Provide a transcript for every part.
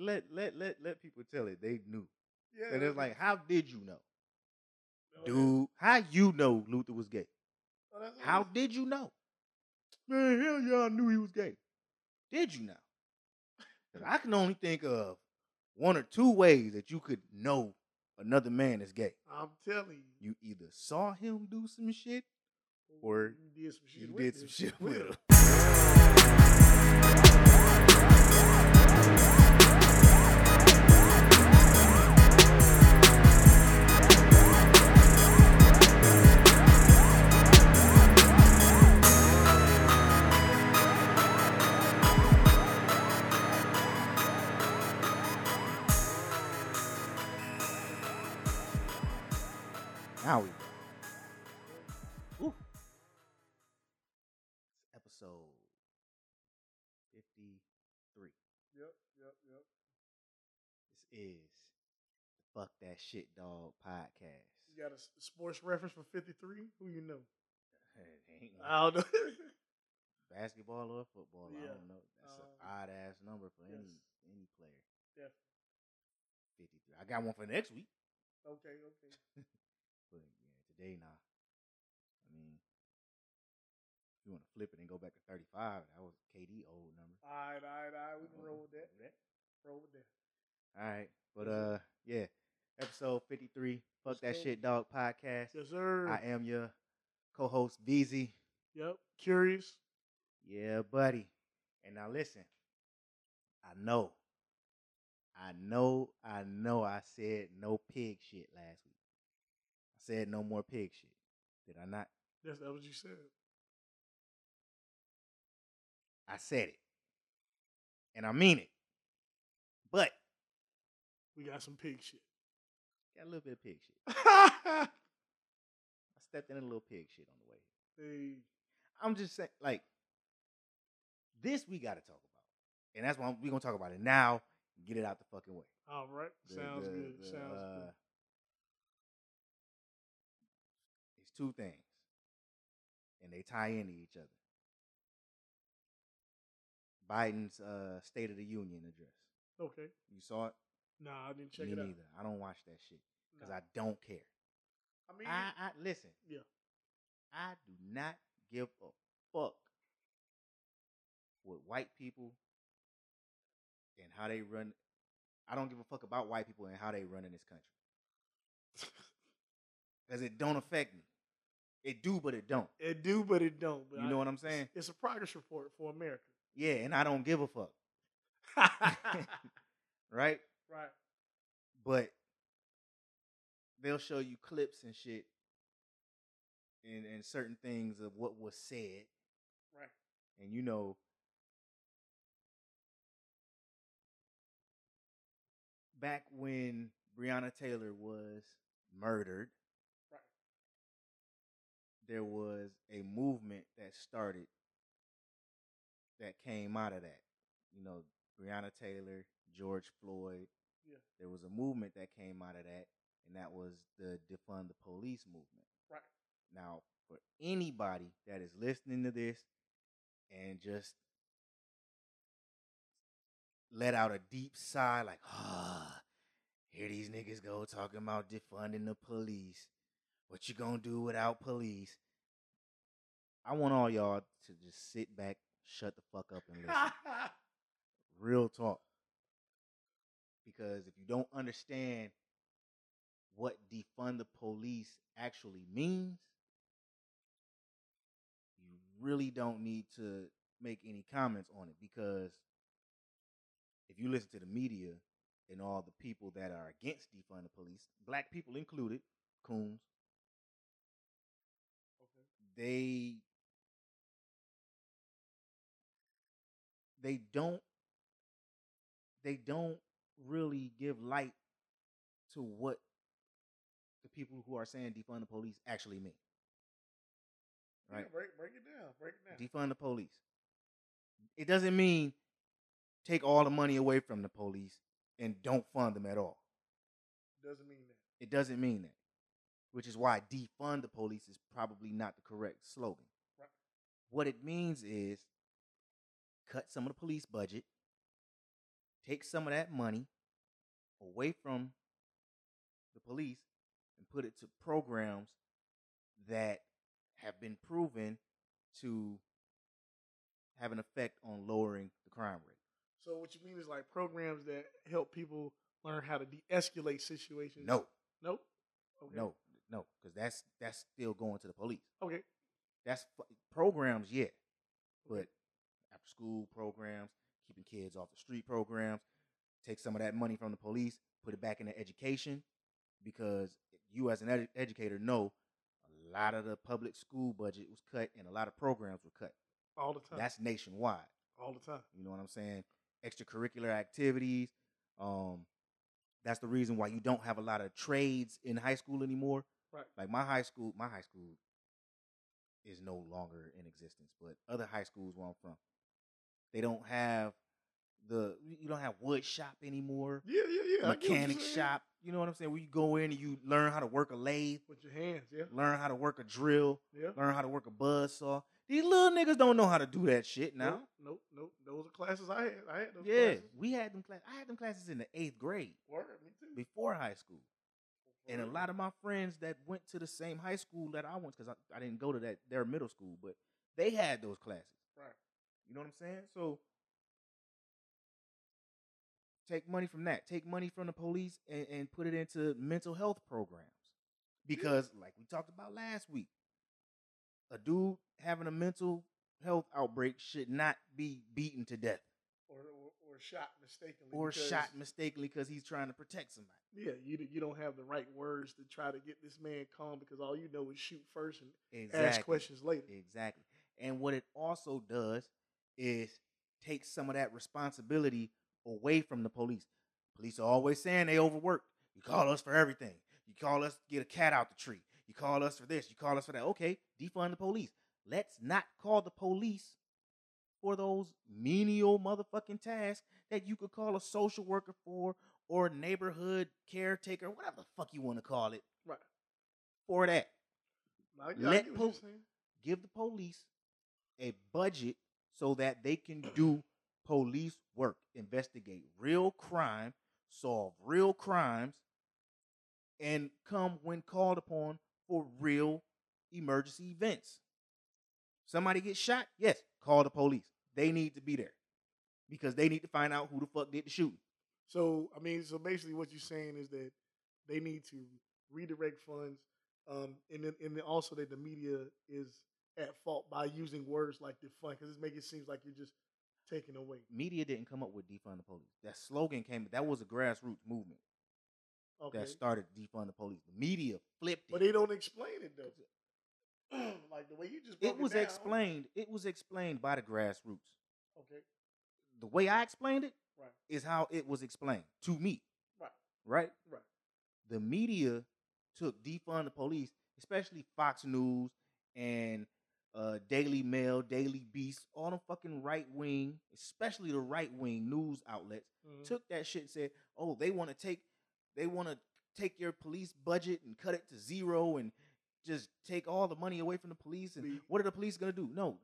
let let let let people tell it they knew. Yeah, And it's like, how did you know, dude? How you know Luther was gay? oh, How did you know? Man, hell yeah, I knew he was gay. Did you know? I can only think of one or two ways that you could know another man is gay. I'm telling you. You either saw him do some shit or you did some shit. with did some shit with him. Now we. Ooh. It's episode 53. Yep, yep, yep. This is the Fuck That Shit Dog podcast. You got a sports reference for 53? Who you know? Ain't no I don't know. basketball or football. I don't know. That's Um, an odd ass number for any yes. any player. Definitely. 53. I got one for next week. Okay, okay. But yeah, today nah. I mean, if you want to flip it and go back to 35, that was KD old number. All right, all right, all right. We can roll with that. That. Roll with that. All right. But uh yeah. Episode 53, Fuck Let's That go. Shit Dog podcast. Yes, sir. I am your co-host Veezy. Yep. Qurious. Yeah, buddy. And now listen. I know. I know, I know I said no pig shit last week. I said no more pig shit. Did I not? That's that what you said. I said it. And I mean it. But We got some pig shit. got a little bit of pig shit. I stepped in a little pig shit on the way. I'm just saying, like, this we got to talk about. And that's why we're going to talk about it now get it out the fucking way. all right. The- Sounds the- good. the, Sounds uh, good. Two things, and they tie into each other. Biden's uh, State of the Union address. Okay. You saw it? Nah, I didn't check Me it neither. I don't watch that shit because Nah. I don't care. I mean, I, I listen. yeah. I do not give a fuck with white people and how they run. I don't give a fuck about white people and how they run in this country because it don't affect me. It do, but it don't. It do, but it don't. But You I- know what I'm saying? It's a progress report for America. Yeah, and I don't give a fuck, right? right. But they'll show you clips and shit and, and certain things of what was said. Right. And you know, back when Breonna Taylor was murdered. There was a movement that started that came out of that. You know, Breonna Taylor, George Floyd. Yeah. There was a movement that came out of that, and that was the defund the police movement. Right. Now, for anybody that is listening to this and just let out a deep sigh, like, ah, here these niggas go talking about defunding the police. What you gonna do without police? I want all y'all to just sit back, shut the fuck up, and listen. Real talk. Because if you don't understand what defund the police actually means, you really don't need to make any comments on it because if you listen to the media and all the people that are against defund the police, black people included, coons. They they don't they don't really give light to what the people who are saying defund the police actually mean. Right? Yeah, break break it down. Break it down. Defund the police. It doesn't mean take all the money away from the police and don't fund them at all. Doesn't mean that. It doesn't mean that. Which is why defund the police is probably not the correct slogan. Right. What it means is cut some of the police budget take some of that money away from the police and put it to programs that have been proven to have an effect on lowering the crime rate. So what you mean is like programs that help people learn how to de-escalate situations. No, Nope. Okay. no, no, because that's that's still going to the police. Okay. That's programs, yeah, but after school programs, keeping kids off the street programs, take some of that money from the police, put it back into education, because you as an ed- educator know a lot of the public school budget was cut and a lot of programs were cut. All the time. That's nationwide. all the time. You know what I'm saying? Extracurricular activities. Um, that's the reason why you don't have a lot of trades in high school anymore. Right. Like my high school, my high school is no longer in existence, but other high schools where I'm from, they don't have the you don't have wood shop anymore, Yeah, yeah, yeah. Mechanic shop. You know what I'm saying? Where you go in and you learn how to work a lathe, With your hands, yeah. learn how to work a drill, Yeah. learn how to work a buzz saw. These little niggas don't know how to do that shit now. Nope, nope, nope. Those are classes I had. I had those Yeah, classes. we had them class. I had them classes in the eighth grade Word, me too. before high school, and a lot of my friends that went to the same high school that I went because I, I didn't go to that their middle school, but they had those classes. Right. You know what I'm saying? So take money from that. Take money from the police and, and put it into mental health programs. Because, like we talked about last week, a dude having a mental health outbreak should not be beaten to death or shot mistakenly. or shot mistakenly because he's trying to protect somebody. Yeah, you you don't have the right words to try to get this man calm because all you know is shoot first and Exactly. ask questions later. Exactly. And what it also does is take some of that responsibility away from the police. Police are always saying they overworked. You call us for everything. You call us to get a cat out the tree. You call us for this. You call us for that. Okay, defund the police. Let's not call the police for those menial motherfucking tasks that you could call a social worker for or a neighborhood caretaker, whatever the fuck you want to call it, Right. for that. I, I Let po- give the police a budget so that they can do police work, investigate real crime, solve real crimes, and come when called upon for real emergency events. Somebody gets shot, yes, call the police. They need to be there because they need to find out who the fuck did the shooting. So I mean, so basically, what you're saying is that they need to redirect funds, um, and then and then also that the media is at fault by using words like defund because it makes it seems like you're just taking away. Media didn't come up with defund the police. That slogan came. That was a grassroots movement Okay, that started defund the police. The media flipped it. but they don't explain it though. like the way you just broke it was down. explained. It was explained by the grassroots. Okay, The way I explained it right, is how it was explained to me. Right. Right. right, The media took defund the police, especially Fox News and uh, Daily Mail, Daily Beast, all the fucking right wing, especially the right wing news outlets, Mhm. took that shit and said, "Oh, they want to take, they want to take your police budget and cut it to zero and just take all the money away from the police. And We- what are the police gonna do? No,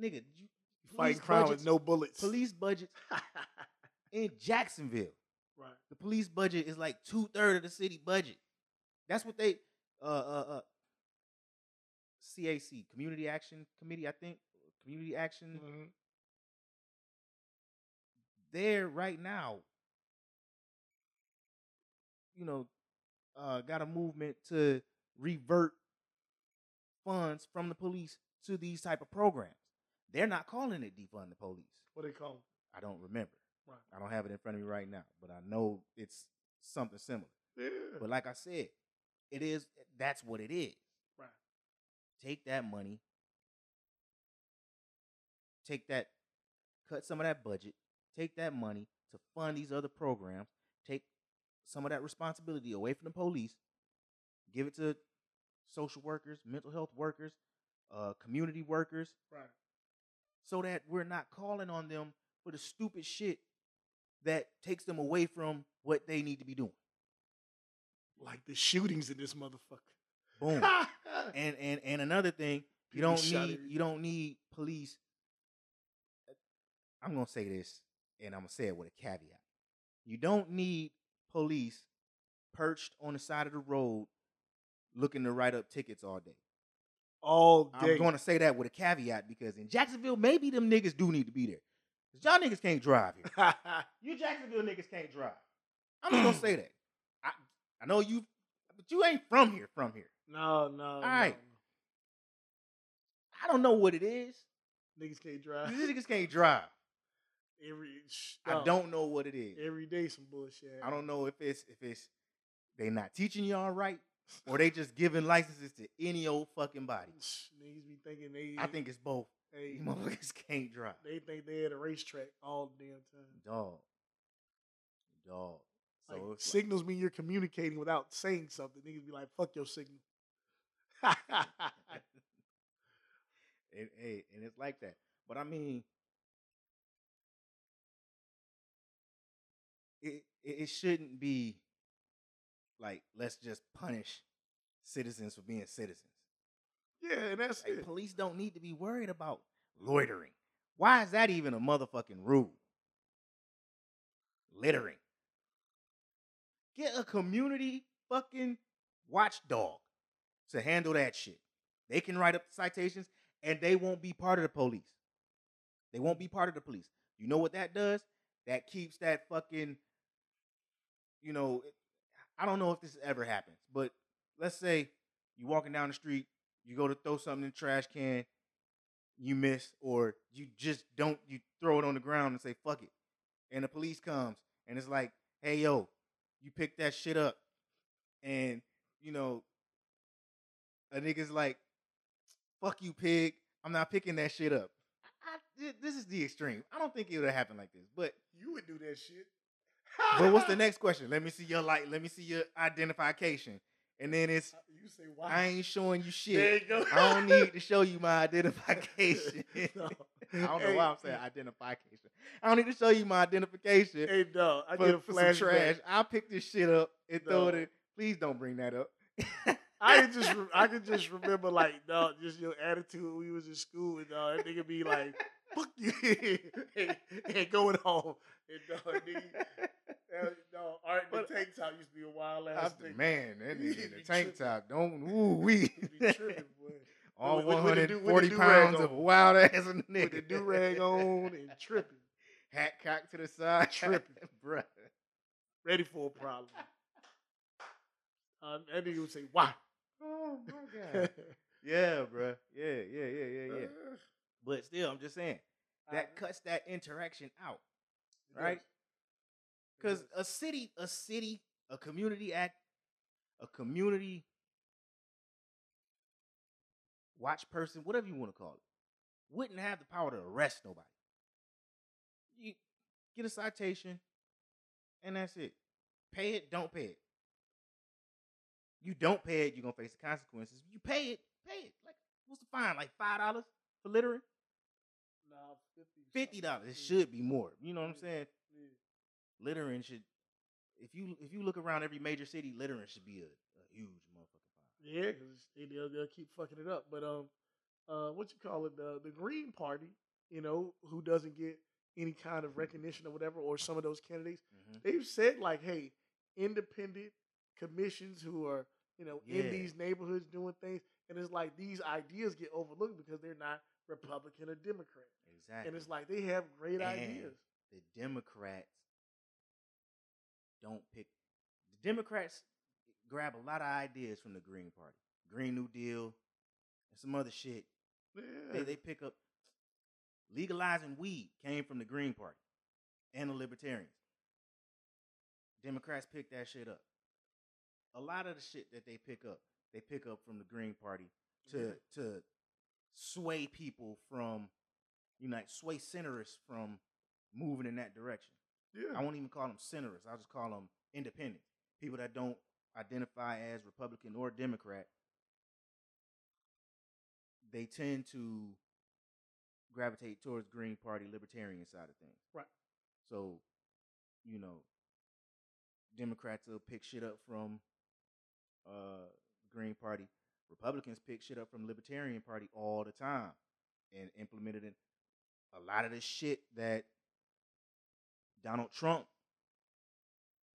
nigga, you, fighting crime with budgets- no bullets. police budgets in Jacksonville. right, The police budget is like two thirds of the city budget. That's what they uh uh uh CAC Community Action Committee, I think. Community Action. Mhm. There right now, you know, uh got a movement to revert funds from the police to these type of programs. They're not calling it defund the police. what they call? I don't remember. Right. I don't have it in front of me right now, but I know it's something similar. Yeah, But like I said, it is that's what it is. right, Take that money, take that, cut some of that budget, take that money to fund these other programs, take some of that responsibility away from the police, give it to social workers, mental health workers, uh, community workers, right. so that we're not calling on them for the stupid shit that takes them away from what they need to be doing. Like the shootings in this motherfucker. Boom. and and and another thing, you People don't need you don't need police. I'm gonna say this, and I'm gonna say it with a caveat. You don't need police perched on the side of the road looking to write up tickets all day. All day. I'm going to say that with a caveat because in Jacksonville, maybe them niggas do need to be there. Cause y'all niggas can't drive here. You Jacksonville niggas can't drive. I'm just gonna say that. I I know you, but you ain't from here. From here, no, no. All right. I don't know what it is. Niggas can't drive. These niggas can't drive. Every sh- I don't know what it is. Every day some bullshit. I don't know if it's if it's they not teaching y'all right or they just giving licenses to any old fucking body. Niggas be thinking they. I think it's both. hey, You motherfuckers can't drive. they think they at a racetrack all the damn time. Dog. Dog. So Like, it's like- signals mean you're communicating without saying something. Niggas be like, "Fuck your signal." and, hey, and it's like that. But I mean, it it it shouldn't be like let's just punish citizens for being citizens. yeah, and that's Like, it. police don't need to be worried about loitering. Why is that even a motherfucking rule? Littering. Get a community fucking watchdog to handle that shit. They can write up the citations and they won't be part of the police. They won't be part of the police. You know what that does? That keeps that fucking, you know, I don't know if this ever happens, but let's say you're walking down the street, you go to throw something in the trash can, you miss, or you just don't, you throw it on the ground and say, fuck it. And the police comes and it's like, hey, yo, you picked that shit up. And, you know, a nigga's like, fuck you, pig. I'm not picking that shit up. I, this is the extreme. I don't think it would happen like this. But You would do that shit. But what's the next question? Let me see your light. Let me see your identification. And then it's uh, You say why? I ain't showing you shit. There you go. I don't need to show you my identification. No. I don't know Hey, why I'm saying identification. I don't need to show you my identification Hey, no, I get a flashback. trash. I'll pick this shit up and throw it in. Please don't bring that up. I can just I can just remember like dog, just your attitude when we was in school and dog, that nigga be like, "Fuck you," and, and going home. And dog, nigga, that, dog, Art in But- the tank top used to be a wild ass nigga. man, that nigga in the tank tripping. top. Don't ooh we He be tripping, boy. all With- with- with with 140 pounds on. of wild ass nigga With the do rag on and tripping, hat cocked to the side, Tripping. bruh. ready for a problem. Uh, that nigga would say, "Why?" Oh my god. yeah, bruh. Yeah, yeah, yeah, yeah, yeah. But still, I'm just saying that cuts that interaction out, right? Because a city, a city, a community act, a community watch person, whatever you want to call it, wouldn't have the power to arrest nobody. You get a citation, and that's it. Pay it, don't pay it. You don't pay it, you're gonna face the consequences. You pay it, pay it. Like, what's the fine? Like five dollars for littering? Fifty. Dollars. It should be more. You know what I'm saying? Littering should if you if you look around every major city, littering should be a, a huge motherfucking fine. Yeah, because they, they'll, they'll keep fucking it up. But um, uh, what you call it? The the Green Party, you know, who doesn't get any kind of recognition or whatever, or some of those candidates, they've said like, hey, independent commissions who are you know Yeah. in these neighborhoods doing things, and it's like these ideas get overlooked because they're not Republican or Democrat, Exactly. and it's like they have great And ideas. The Democrats don't pick the Democrats grab a lot of ideas from the Green Party. Green New Deal and some other shit. Yeah. They they pick up legalizing weed came from the Green Party and the Libertarians. Democrats pick that shit up. A lot of the shit that they pick up, they pick up from the Green Party to Yeah. to sway people from, you know, like sway centerists from moving in that direction. yeah. I won't even call them centerists. I'll just call them independents. People that don't identify as Republican or Democrat. They tend to gravitate towards Green Party, Libertarian side of things. Right. So, you know, Democrats will pick shit up from uh Green Party. Republicans pick shit up from Libertarian Party all the time and implement it in a lot of the shit that Donald Trump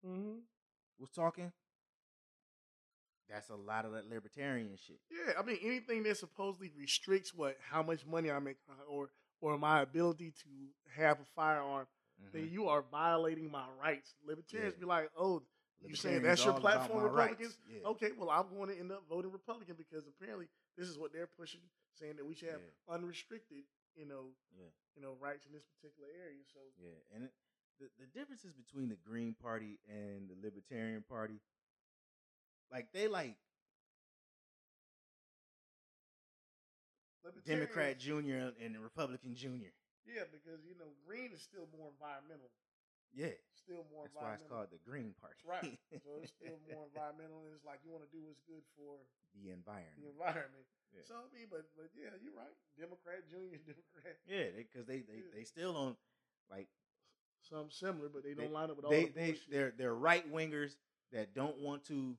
Mm-hmm. was talking, that's a lot of that libertarian shit. Yeah, I mean anything that supposedly restricts what how much money I make or or my ability to have a firearm, then Mhm. you are violating my rights. Libertarians Yeah. be like, oh, you saying that's your platform. Republicans? Yeah. Okay, well I'm going to end up voting Republican because apparently this is what they're pushing, saying that we should have Yeah. unrestricted, you know, Yeah. you know, rights in this particular area. So Yeah, and it, the the differences between the Green Party and the Libertarian Party, like they like Democrat Junior and Republican Junior. yeah, because you know, green is still more environmental, Yeah, still more that's why it's called the Green Party. Right. So it's still more environmental, and it's like you want to do what's good for the environment. the environment. Yeah. So I mean, but but yeah, you're right. Democrat, Junior, Democrat, Yeah, because they, they, Yeah. they still on like some similar, but they don't They- line up with all they the they bullshit. they're they're right wingers that don't want to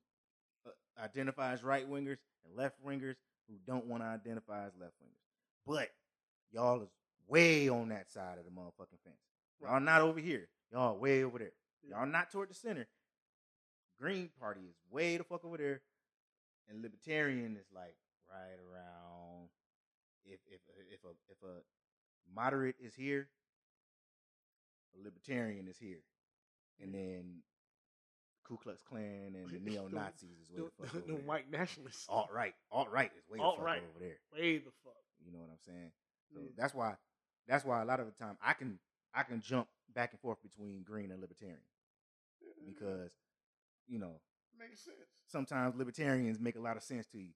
uh, identify as right wingers and left wingers who don't want to identify as left wingers. But y'all is way on that side of the motherfucking fence. Y'all not over here. Y'all way over there. Y'all not toward the center. Green Party is way the fuck over there, and Libertarian is like right around. If if if a if a moderate is here, a Libertarian is here, and then Ku Klux Klan and the neo Nazis is way the, the fuck the, over the there. white nationalists. Alt right, alt right is way the fuck over there. Way the fuck. You know what I'm saying? So Yeah. that's why that's why a lot of the time I can I can jump back and forth between green and libertarian mm-hmm. because you know makes sense. sometimes libertarians make a lot of sense to you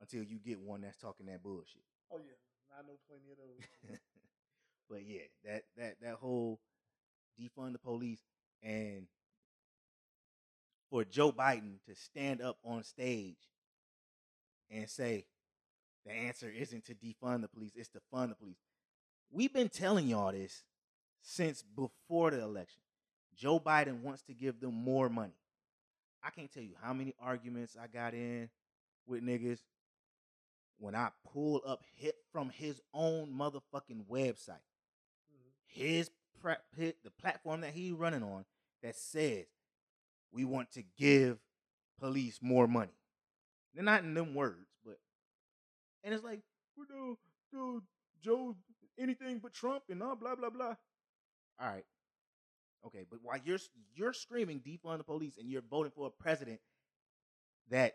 until you get one that's talking that bullshit. Oh yeah, I know plenty of those. but yeah, that that that whole defund the police and for Joe Biden to stand up on stage and say the answer isn't to defund the police, it's to fund the police. We've been telling y'all this since before the election. Joe Biden wants to give them more money. I can't tell you how many arguments I got in with niggas when I pulled up hit from his own motherfucking website, Mhm. his, pra- hi- the platform that he running on that says we want to give police more money. They're not in them words, but and it's like we're doing, dude, Joe, anything but Trump and all blah blah blah. All right, okay, but while you're you're screaming defund the police and you're voting for a president that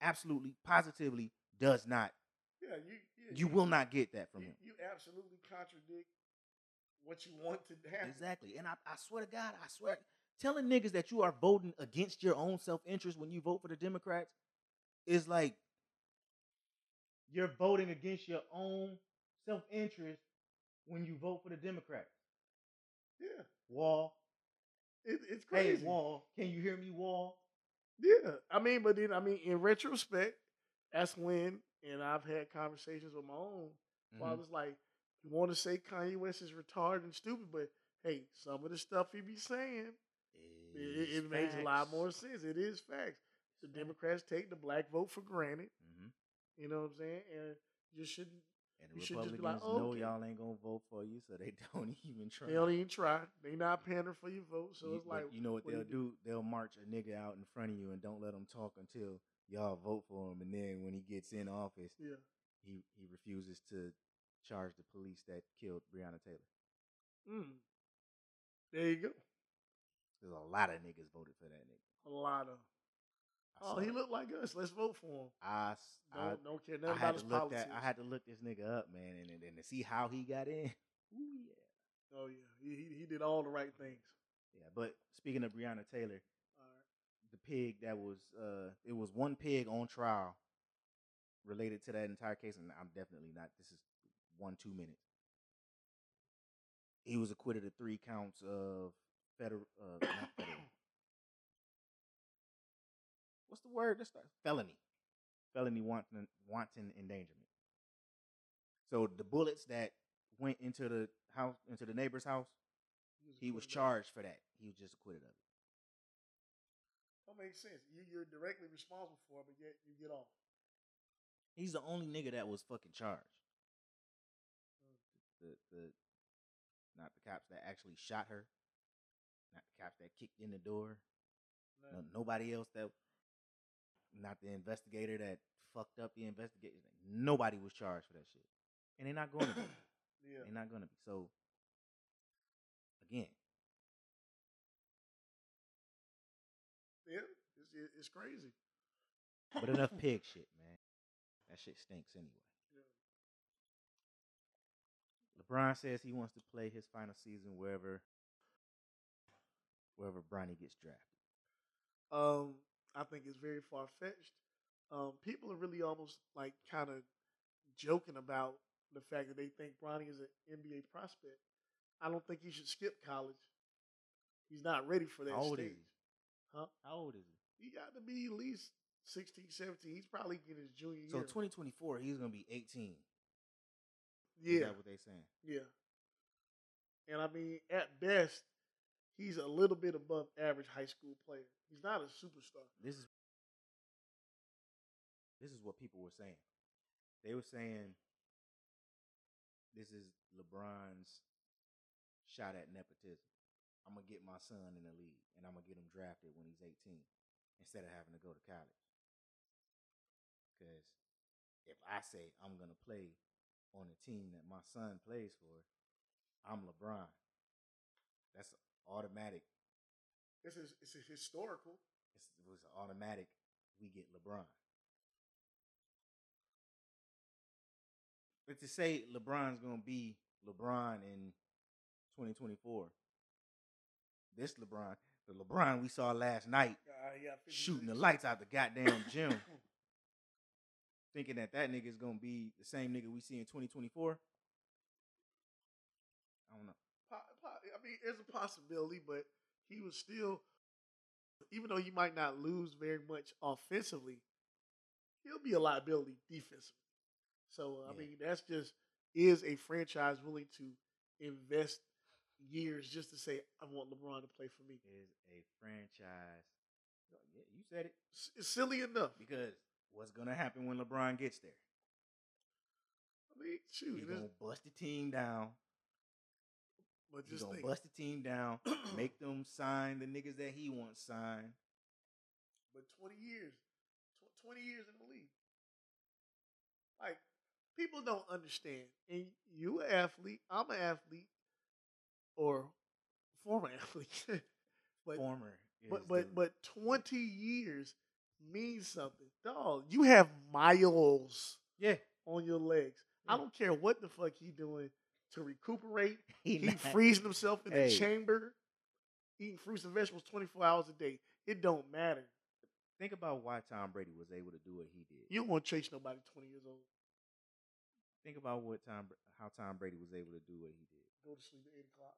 absolutely positively does not Yeah, you yeah, you will not get that from you, him. you absolutely contradict what you want to happen. Exactly. And I, I swear to God, I swear, telling niggas that you are voting against your own self interest when you vote for the Democrats is like you're voting against your own self interest when you vote for the Democrats. Yeah, Wall. it, it's Hey, crazy. Wall. Can you hear me, Wall? Yeah, I mean, but then I mean, in retrospect, that's when, and I've had conversations with my own Mhm. fathers. Like, you want to say Kanye West is retarded and stupid, but hey, some of the stuff he be saying, it, it, makes a lot more sense. It is facts. The Democrats take the black vote for granted. Mhm. You know what I'm saying? And you shouldn't. And the You should just Republicans like, "Oh, know okay." y'all ain't gonna vote for you, so they don't even try. They don't even try. They not pandering for your vote. So You- it's like, you know what, what they'll you do? They'll march a nigga out in front of you and don't let him talk until y'all vote for him. And then when he gets in office, yeah, he he refuses to charge the police that killed Breonna Taylor. mm. there you go. There's a lot of niggas voted for that nigga. A lot of. I Oh, he looked like us. Let's vote for him. I, Don't, don't care I nothing had about to his look politics. that. I had to look this nigga up, man, and, and, and to see how he got in. Ooh yeah, Oh yeah, he, he he did all the right things. yeah. But speaking of Breonna Taylor, right. the pig that was uh it was one pig on trial related to that entire case and i'm definitely not this is one two minutes he was acquitted of three counts of federal uh not federal what's the word let's start felony. Felony wanton wanton endangerment. So the bullets that went into the house into the neighbor's house he was charged for that. He was just acquitted of it. That makes sense. You you're directly responsible for it, but yet you get off. He's the only nigga that was fucking charged. Mm. The the not the cops that actually shot her, not the cops that kicked in the door, No, nobody else that, not the investigator that fucked up the investigation. Nobody was charged for that shit, and they're not going to be. Yeah. They're not going to be. So, again, Yeah. It's, it's crazy. but enough pig shit, man. That shit stinks anyway. LeBron says he wants to play his final season wherever, wherever Bronny gets drafted. Um, I think it's very far fetched. Um, people are really almost like kind of joking about the fact that they think Bronny is an NBA prospect. I don't think he should skip college. He's not ready for that How old is stage. he? Huh? How old is he? He got to be at least 16, 17. He's probably in his junior year. So 2024, he's gonna be 18. Is yeah, that what they saying? yeah. And I mean, at best, he's a little bit above average high school player. He's not a superstar. This is this is what people were saying. They were saying this is LeBron's shot at nepotism. I'm gonna get my son in the league, and I'm gonna get him drafted when he's 18, instead of having to go to college. Because if I say I'm gonna play on the team that my son plays for, I'm LeBron. That's automatic. This is it's historical. It's, it was automatic. We get LeBron. But to say LeBron's gonna be LeBron in 2024, this LeBron, the LeBron we saw last night, Uh, yeah, shooting the lights out the goddamn gym, thinking that that nigga's gonna be the same nigga we see in 2024. I don't know. I mean, there's a possibility, but he was still, even though he might not lose very much offensively, he'll be a liability defensively. So uh, I Yeah. mean, that's just is a franchise willing to invest years just to say I want LeBron to play for me? Is a franchise. Yeah, you said it. It's silly enough. Because what's gonna happen when LeBron gets there? I mean, shoot, He's gonna bust the team down. But He's just gonna think, bust the team down, make them sign the niggas that he wants signed. but 20 years, tw- 20 years in the league. Like, people don't understand. And you an athlete, I'm an athlete, or former athlete. but Former, but but but 20 years means something. Dog, you have miles yeah, on your legs. I don't care what the fuck he doing to recuperate. he, He freezing himself in Hey. the chamber, eating fruits and vegetables 24 hours a day. It don't matter. Think about why Tom Brady was able to do what he did. You don't want to chase nobody 20 years old. Think about what Tom, how Tom Brady was able to do what he did. Go to sleep at 8 o'clock.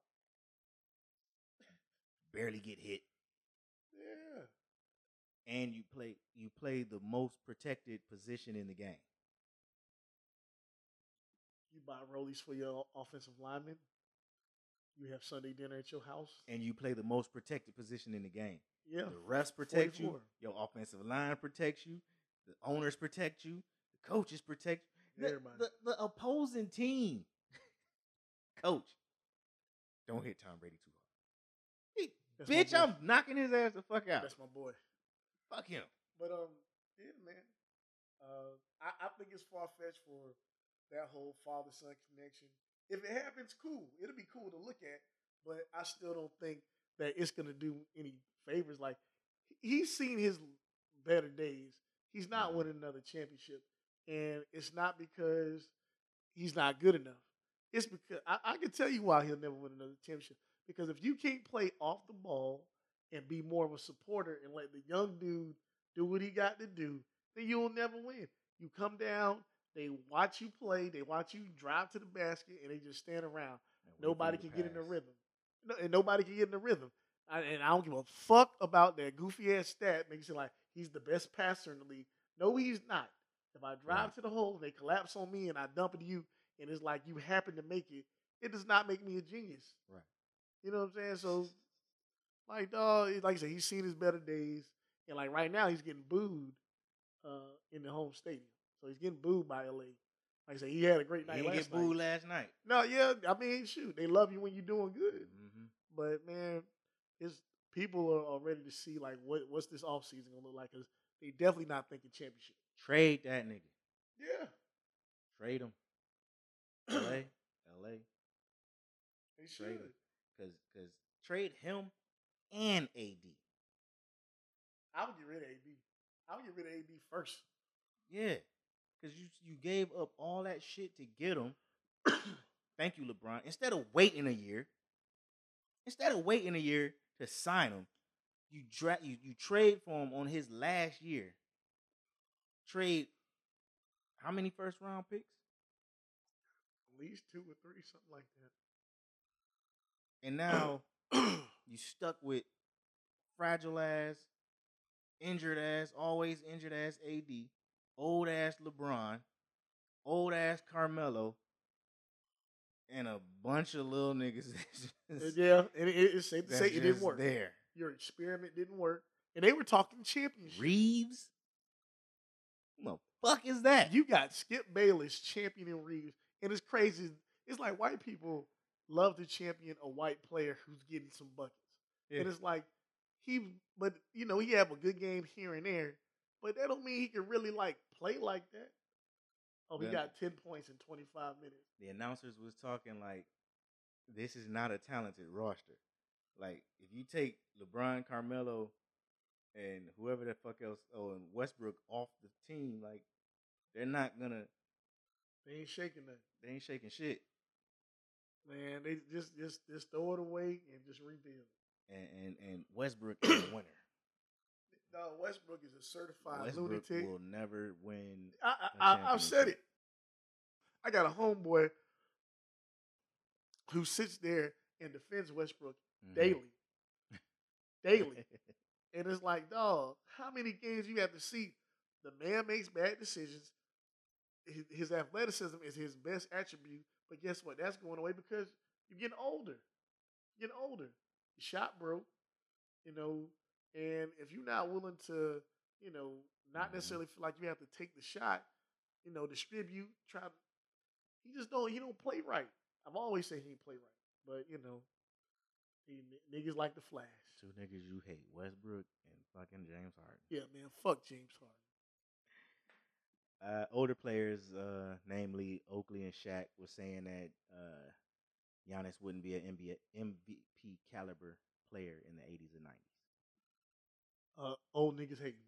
Barely get hit, Yeah. and you play you play the most protected position in the game. You buy rollies for your offensive lineman. You have Sunday dinner at your house. and you play the most protected position in the game. Yeah. The refs protect you, your offensive line protects you, the owners protect you, the coaches protect you. The, Everybody. the, the opposing team, coach, don't hit Tom Brady too hard. He- bitch. I'm knocking his ass the fuck out. That's my boy. Fuck him. But um, yeah, man. Uh, I, I think it's far fetched for that whole father son connection. If it happens, cool. It'll be cool to look at, but I still don't think that it's gonna do any favors. Like he's seen his better days. He's not Mhm. winning another championship, and it's not because he's not good enough. It's because I, I can tell you why he'll never win another championship. Because if you can't play off the ball and be more of a supporter and let the young dude do what he got to do, then you'll never win. You come down, they watch you play, they watch you drive to the basket, and they just stand around. And Nobody can to get in the rhythm. No, and nobody can get in the rhythm. I, and I don't give a fuck about that goofy ass stat. Makes it like he's the best passer in the league. No, he's not. If I drive Right. to the hole and they collapse on me and I dump it to you, and it's like you happen to make it, it does not make me a genius. Right. You know what I'm saying? So, like, dog, like I said, he's seen his better days, and like right now, he's getting booed uh, in the home stadium. So he's getting booed by LA. Like I said, he had a great He night didn't last get booed night. last night. No, yeah, I mean, shoot, they love you when you're doing good. hmm But man, it's people are, ready to see like what what's this offseason gonna look like because they definitely not thinking championship. Trade that nigga. Yeah, Trade him. L.A. L.A. they Trade should. him. Cause, cause trade him and AD. I would get rid of AD. I would get rid of AD first. Yeah. Cause you you gave up all that shit to get him. Thank you, LeBron. Instead of waiting a year, instead of waiting a year to sign him, you dra- you, you trade for him on his last year. Trade how many first round picks? At least two or three, something like that. And now you stuck with fragile ass, injured ass, always injured ass AD, old ass LeBron, old ass Carmelo, and a bunch of little niggas. just- yeah, and it, it's safe to say it didn't work. There, Your experiment didn't work, and they were talking championship. Reaves. Who the fuck is that? You got Skip Bayless championing Reaves, and it's crazy. It's like white people love to champion a white player who's getting some buckets, and it's like he, but you know, he have a good game here and there, but that don't mean he can really like play like that. Oh, he got ten points in twenty five minutes. the announcers was talking like this is not a talented roster. Like if you take LeBron, Carmelo, and whoever the fuck else, oh, and Westbrook off the team, like they're not gonna, They ain't shaking that. they ain't shaking shit. Man, they just just just throw it away and just rebuild. And and, and Westbrook is a winner. No, Westbrook is a certified Westbrook lunatic. will never win. I, a I, I, I've said it. I got a homeboy who sits there and defends Westbrook Mhm. daily, daily, and it's like, dog, how many games you have to see? The man makes bad decisions. His, his athleticism is his best attribute, but guess what? That's going away because you're getting older. You're getting older. Your shot broke, you know, and if you're not willing to, you know, not Mhm. necessarily feel like you have to take the shot, you know, distribute, try. to He just don't. He don't play right. I've always said he ain't play right, but you know, he, niggas like the flash. Two niggas you hate, Westbrook and fucking James Harden. Yeah, man. Fuck James Harden. Uh, older players, uh, namely Oakley and Shaq, was saying that uh, Giannis wouldn't be an NBA MVP caliber player in the 80s and 90s. Uh, old niggas hating.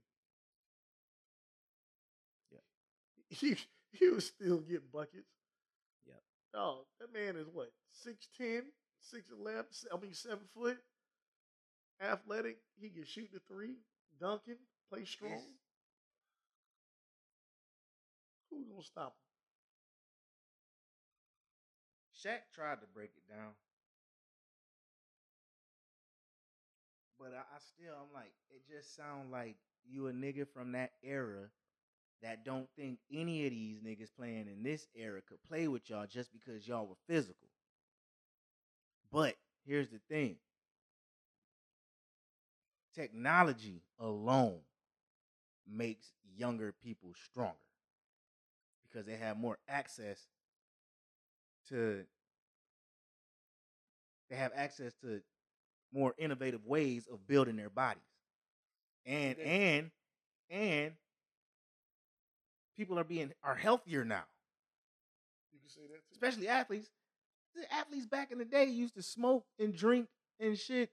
Yep. He he was still getting buckets. Yep. Oh, that man is what 6'10", 6'11", se- I mean seven foot, athletic. He can shoot the three, dunking, play strong. Yes. Who's gonna stop him? Shaq tried to break it down. But I, I still, I'm like, it just sounds like you a nigga from that era that don't think any of these niggas playing in this era could play with y'all just because y'all were physical. But here's the thing technology alone makes younger people stronger because they have more access to they have access to more innovative ways of building their bodies and Yeah. and and people are being are healthier now You can say that too. especially athletes the athletes back in the day used to smoke and drink and shit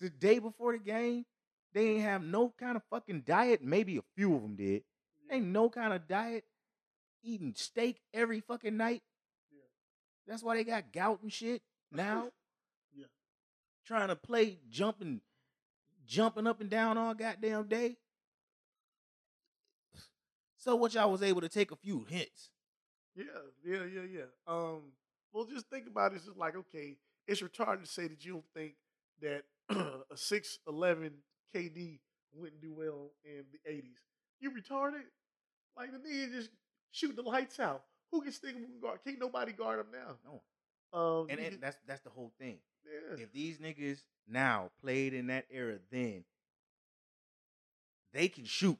the day before the game they ain't have no kind of fucking diet maybe a few of them did Yeah. ain't no kind of diet eating steak every fucking night Yeah. that's why they got gout and shit now. Trying to play jumping jumping up and down all goddamn day so what y'all was able to take a few hits Yeah, yeah, yeah, yeah. Um, well, just think about it. It's just like, okay, it's retarded to say that you don't think that a six eleven KD wouldn't do well in the eighties. You retarded? Like the nigga just shoot the lights out. Who can stick him? Who can guard? Can't nobody guard him now. no Um, and, can- that's that's the whole thing yeah, if these niggas now played in that era then they can shoot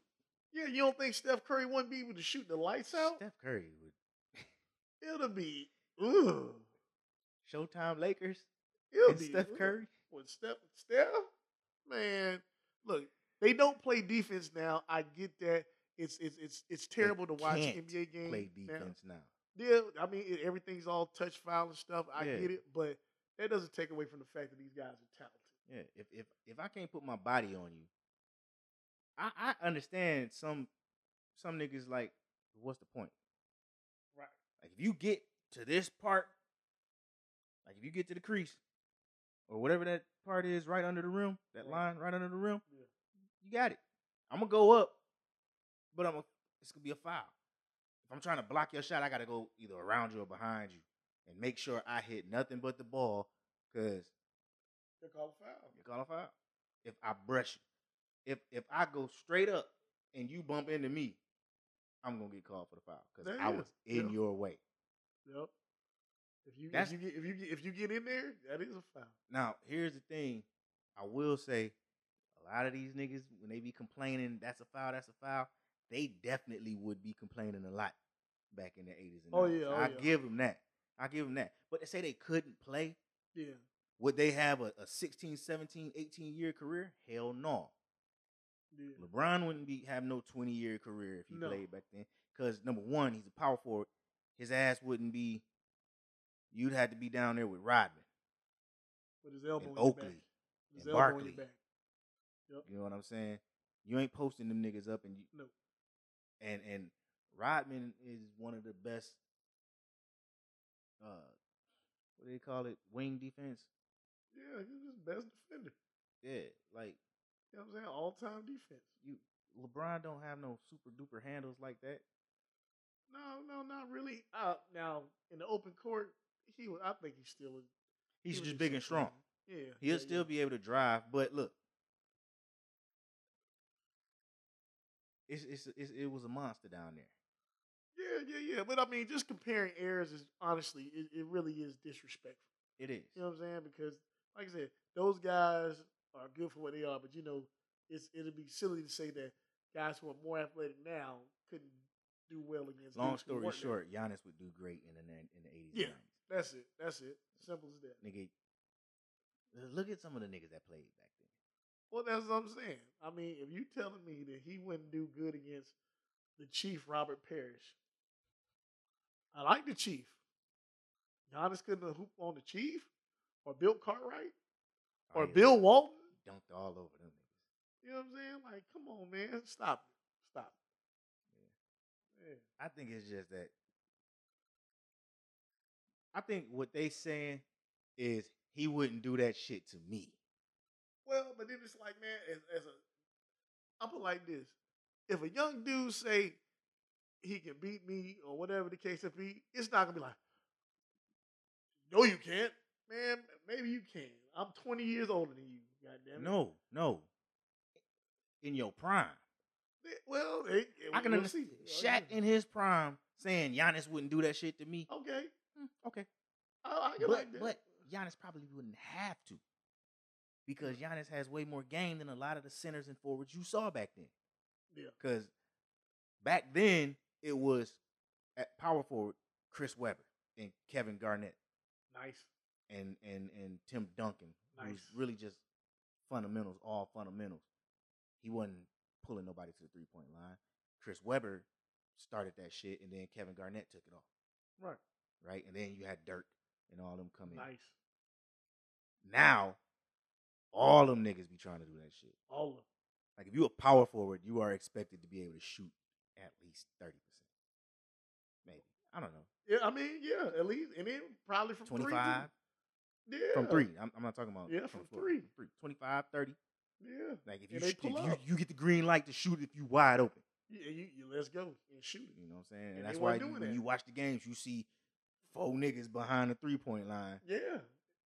yeah. You don't think Steph Curry wouldn't be able to shoot the lights out? Steph Curry would It'll be, ugh. Showtime Lakers It'll be Steph ugh. Curry What Steph? Steph? Man, look, they don't play defense now. I get that. It's it's it's it's terrible to watch NBA games. Play now. defense now. Yeah, I mean everything's all touch foul and stuff. I Yeah. get it, but that doesn't take away from the fact that these guys are talented. Yeah, if if if I can't put my body on you, I I understand some some niggas like what's the point? Right. Like if you get to this part, like if you get to the crease or whatever that part is right under the rim, that Right. line right under the rim, Yeah. you got it. I'm gonna go up, but I'm gonna it's gonna be a foul. If I'm trying to block your shot, I gotta go either around you or behind you and make sure I hit nothing but the ball because They call a foul. you call a foul. If I brush you, if if I go straight up and you bump into me, I'm gonna get called for the foul because I you was in Yeah. your way. Yep. If you if you get if you get if you get in there, that is a foul. Now, here's the thing. I will say, a lot of these niggas when they be complaining, that's a foul, that's a foul. They definitely would be complaining a lot back in the 80s and 90s. Oh, yeah, oh, I yeah. Oh, give them that. I give them that. But they say they couldn't play. Yeah. Would they have a, a 16, 17, 18 year career? Hell no. Yeah. LeBron wouldn't be have no 20 year career if he No. played back then. Because number one, he's a power forward. His ass wouldn't be. You'd have to be down there with Rodman With his elbow and in Oakley. and elbow Barkley. back. You know what I'm saying? You ain't posting them niggas up, and you No. And and Rodman is one of the best. Uh, what do they call it? Wing defense. Yeah, he's his best defender. Yeah, like You know what I'm saying? All time defense. you. LeBron don't have no super duper handles like that. No, no, not really. Uh, now in the open court, he was. I think he's still. a- He's he just big and strong. Yeah, He'll yeah, still yeah. be able to drive, but look, it's, it's it's it was a monster down there. Yeah, yeah, yeah. But I mean, just comparing errors is honestly, it, it really is disrespectful. It is. You know what I'm saying? Because, like I said, those guys are good for what they are, but you know, it's it'd be silly to say that guys who are more athletic now couldn't do well against. Long story weren't there. short, Giannis would do great in the in the eighties. Yeah. That's it. That's it. Simple as that. nigga. Look at some of the niggas that played back then. Well, that's what I'm saying. I mean, if you telling me that he wouldn't do good against the Chief Robert Parrish, I like the Chief. Giannis couldn't have hooped on the Chief, or Bill Cartwright, Oh, or yeah, Bill Walton. dunked all over them. You know what I'm saying? Like, come on, man, stop it, stop it. Yeah. I think it's just that. I think what they saying is he wouldn't do that shit to me. Well, but then it's like, man, as, as a, I put it like this: if a young dude say he can beat me or whatever the case may be, it's not gonna be like, no, you can't, man. Maybe you can. I'm 20 years older than you. Goddamn it. No, no. In your prime, Well, they, we'll I can see. understand Uh, Shaq in his prime saying Giannis wouldn't do that shit to me. Okay, Hmm, okay, I, I can but like that. but Giannis probably wouldn't have to because Giannis has way more game than a lot of the centers and forwards you saw back then. yeah, Because back then it was at power forward Chris Webber and Kevin Garnett nice. and and and Tim Duncan, who's really just fundamentals, all fundamentals. He wasn't pulling nobody to the three point line. Chris Webber started that shit, and then Kevin Garnett took it off, Right, right? And then you had Dirk and all them come in. nice. Now, all them niggas be trying to do that shit. All of them. Like if you a power forward, you are expected to be able to shoot at least thirty percent, maybe. I don't know, Yeah, I mean, yeah, at least, and then probably from twenty three, too. five Yeah, from three. I'm, I'm not talking about Yeah, from from the floor. three. three. 25, 30. Yeah, Like if you, if you you get the green light to shoot if you wide open. yeah. You, you let's go and shoot it. You know what I'm saying? And, And that's why you, when that. you watch the games, you see four niggas behind the three point line. Yeah,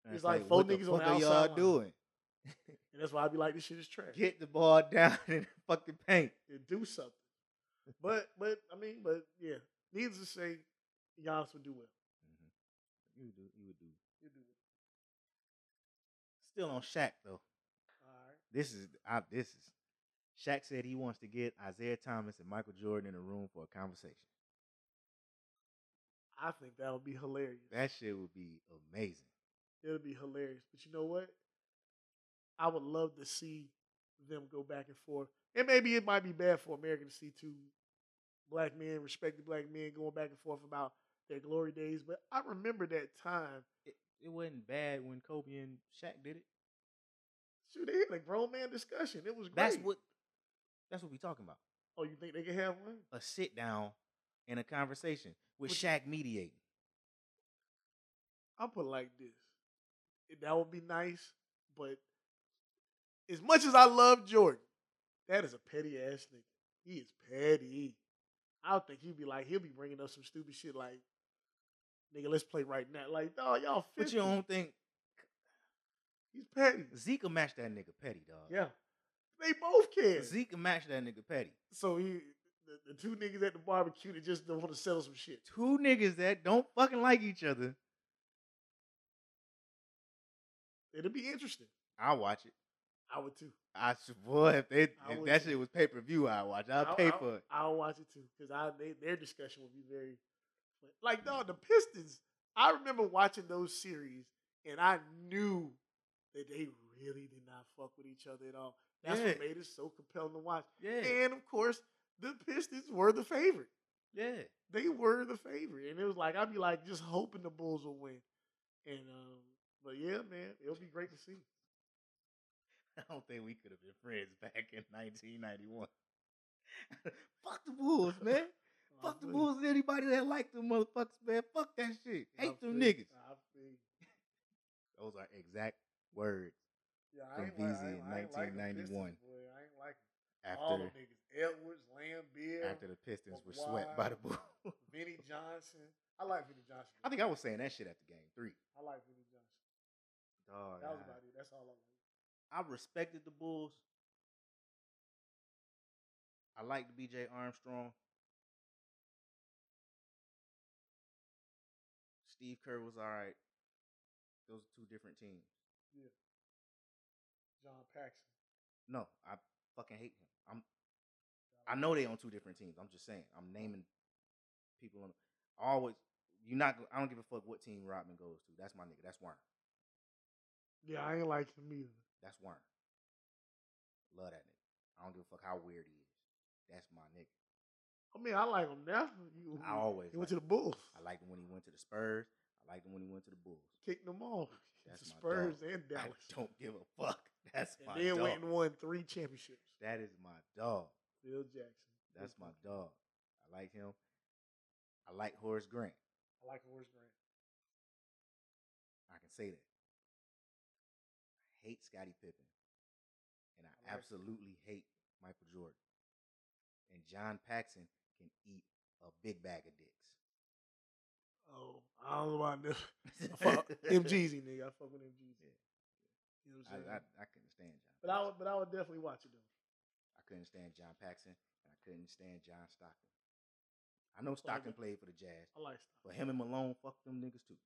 And It's like four what the niggas on the fuck are y'all outside line. doing? and that's why I be like, this shit is trash. Get the ball down in the fucking paint. and do something. But but I mean, but yeah, needless to say, Giannis would do well. Mm-hmm. You would do. You would do. He'd do well. Still on Shaq though. All right. This is I, this is. Shaq said he wants to get Isaiah Thomas and Michael Jordan in a room for a conversation. I think that would be hilarious. That shit would be amazing. It'll be hilarious. But you know what? I would love to see them go back and forth. And maybe it might be bad for America to see two black men, respected black men, going back and forth about their glory days. But I remember that time. It, it wasn't bad when Kobe and Shaq did it. Shoot, they had a grown man discussion. It was great. That's what. That's what we talking about. Oh, you think they could have one? A sit down and a conversation with What- Shaq mediating. I'll put it like this. That would be nice, but as much as I love Jordan, that is a petty ass nigga. He is petty. I don't think he'd be like, he'll be bringing up some stupid shit like, nigga, let's play right now. Like, dog, y'all 50. But you don't think He's petty. Zeke can match that nigga petty, dog. Yeah. They both can. Zeke can match that nigga petty. So he, the, the two niggas at the barbecue that just don't want to settle some shit. Two niggas that don't fucking like each other. It'll be interesting. I'll watch it. I would too. I should, boy, if, they, I if that too. shit was pay per view, I'd watch. I'll, I'll- pay I'll- for it. I'll watch it too because I they, their discussion would be very like dog the Pistons. I remember watching those series and I knew that they really did not fuck with each other at all. That's what made it so compelling to watch. Yeah, And of course, the Pistons were the favorite. yeah. They were the favorite, and it was like I'd be like just hoping the Bulls will win. And um, but yeah, man, it'll be great to see. I don't think we could have been friends back in 1991. Fuck the Bulls, man. I Fuck the feel. Bulls and anybody that like them motherfuckers, man. Fuck that shit. I Hate them feel niggas. I feel. Those are exact words Yeah, From I ain't, like, Veezy I ain't, in I ain't like them 1991. Pistons, boy. I ain't like all after them niggas. Edwards, Laimbeer, after the Pistons were swept by the Bulls. Vinny Johnson. I like Vinny Johnson. I think I was saying that shit after game three. I like Vinny Johnson. Dog, That was I- about it. That's all I like. I respected the Bulls. I liked BJ Armstrong. Steve Kerr was all right. Those are two different teams. Yeah. John Paxson. No, I fucking hate him. I'm. I know they on two different teams. I'm just saying. I'm naming people on. Always, you not. I don't give a fuck what team Rodman goes to. That's my nigga. That's Worm. Yeah, I ain't like him either. That's Worm. Love that nigga. I don't give a fuck how weird he is. That's my nigga. I mean, I like him now. You- I always he went to the Bulls, I liked him when he went to the Spurs. I liked him when he went to the Bulls. kicked them off. That's the Spurs dog. and Dallas. I don't give a fuck. That's and my then dog. went and won three championships. that is my dog. Phil Jackson. That's my dog. I like him. I like Horace Grant. I like Horace Grant. I can say that. I hate Scottie Pippen. And I, I absolutely hate Michael Jordan. And John Paxson can eat a big bag of dicks. Oh, I don't know about this. I fuck MGZ nigga. I fuck with MGZ. Yeah. You know what I, I'm I, saying? I couldn't stand John. but I would, but I would definitely watch it though. I couldn't stand John Paxson, and I couldn't stand John Stockton. I know Stockton played for the Jazz, I like stuff. but him and Malone, fuck them niggas too.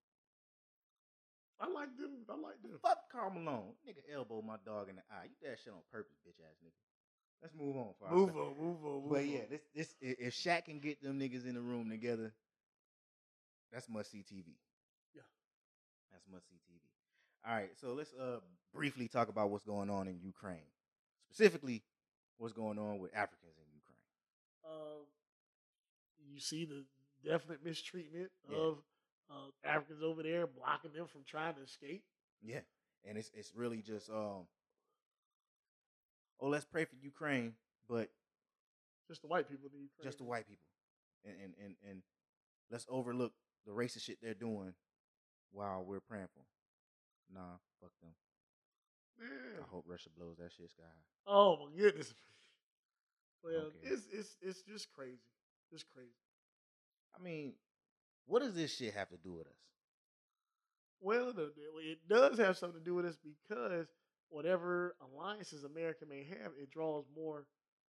I like them. I like them. Fuck Karl Malone, nigga, elbow my dog in the eye. You did that shit on purpose, bitch ass nigga. Let's move on. For Move on, move on, move But on. yeah, this this if Shaq can get them niggas in the room together, that's must see TV. Yeah. that's must see TV. All right, so let's uh briefly talk about what's going on in Ukraine, specifically what's going on with Africans in Ukraine. um, you see the definite mistreatment Yeah. of uh, Africans over there, blocking them from trying to escape. Yeah, and it's it's really just um. Oh, let's pray for Ukraine, but Just the white people in Ukraine. just the white people, and and and, and let's overlook the racist shit they're doing while we're praying for 'em. Nah, fuck them. Man. I hope Russia blows that shit sky high. Oh my goodness. Well, Okay. it's it's it's just crazy. Just crazy. I mean, what does this shit have to do with us? Well, the, it does have something to do with us because whatever alliances America may have, it draws more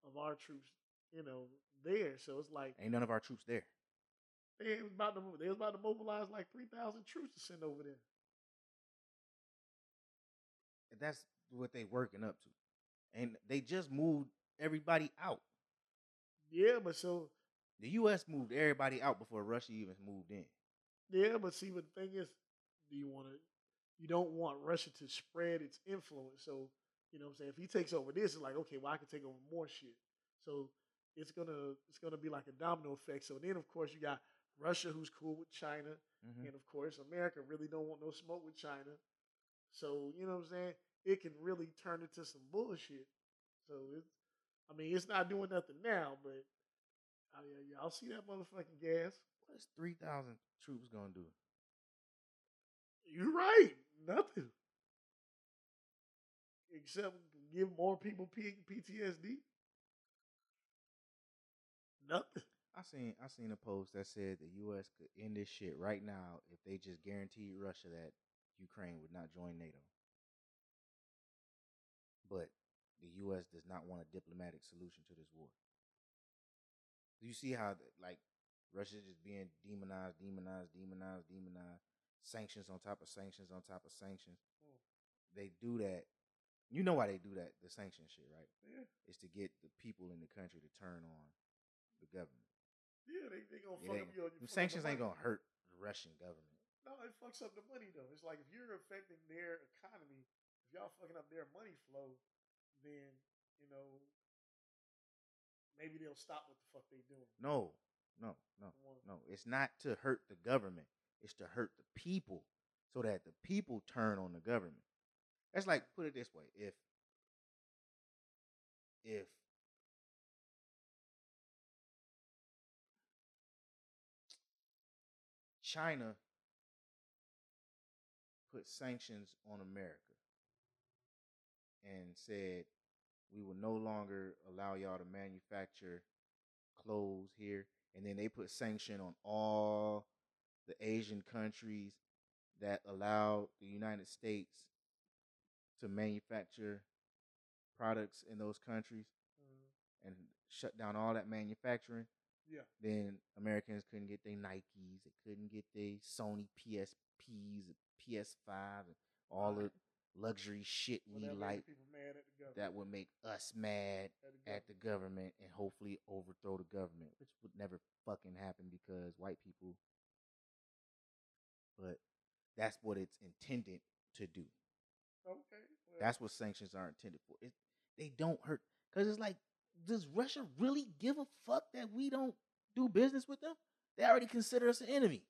of our troops, you know, there. So it's like Ain't none of our troops there. they was about to they was about to mobilize like three thousand troops to send over there. And That's what they working up to, and they just moved everybody out. Yeah, but so The U.S. moved everybody out before Russia even moved in. yeah, but see, but the thing is, do you want to? You don't want Russia to spread its influence. So You know what I'm saying? If he takes over this, it's like, okay, well, I can take over more shit. So it's gonna it's gonna be like a domino effect. So then of course you got Russia who's cool with China. Mhm. And of course America really don't want no smoke with China. So, you know what I'm saying? It can really turn into some bullshit. So it's I mean, it's not doing nothing now, but Oh, I mean, y'all see that motherfucking gas. What's three thousand troops gonna do? You're right. Nothing. Except give more people P- PTSD. Nothing. I seen I seen a post that said the U.S. could end this shit right now if they just guaranteed Russia that Ukraine would not join NATO. But the U.S. does not want a diplomatic solution to this war. Do you see how like Russia just being demonized, demonized, demonized, demonized, sanctions on top of sanctions on top of sanctions? Mm. They do that. You know why they do that? The sanction shit, right? Yeah. It's to get the people in the country to turn on the government. Yeah, they, they gonna fuck up your, the sanctions ain't gonna hurt the Russian government. No, it fucks up the money though. It's like if you're affecting their economy, if y'all fucking up their money flow, then you know maybe they'll stop what the fuck they doing. No, no, no, no. It's not to hurt the government. It's to hurt the people, so that the people turn on the government. That's like put it this way: if if China put sanctions on America and said we will no longer allow y'all to manufacture clothes here and then they put sanction on all the Asian countries that allow the United States to manufacture products in those countries Mhm. and shut down all that manufacturing Yeah, then Americans couldn't get their Nikes, they couldn't get their Sony PSPs, PS5, and all the. Luxury shit we like mad at the that would make us mad at the at the government and hopefully overthrow the government, which would never fucking happen because white people. But that's what it's intended to do. Okay, well, That's what sanctions are intended for. It, they don't hurt because it's like, does Russia really give a fuck that we don't do business with them? They already consider us an enemy.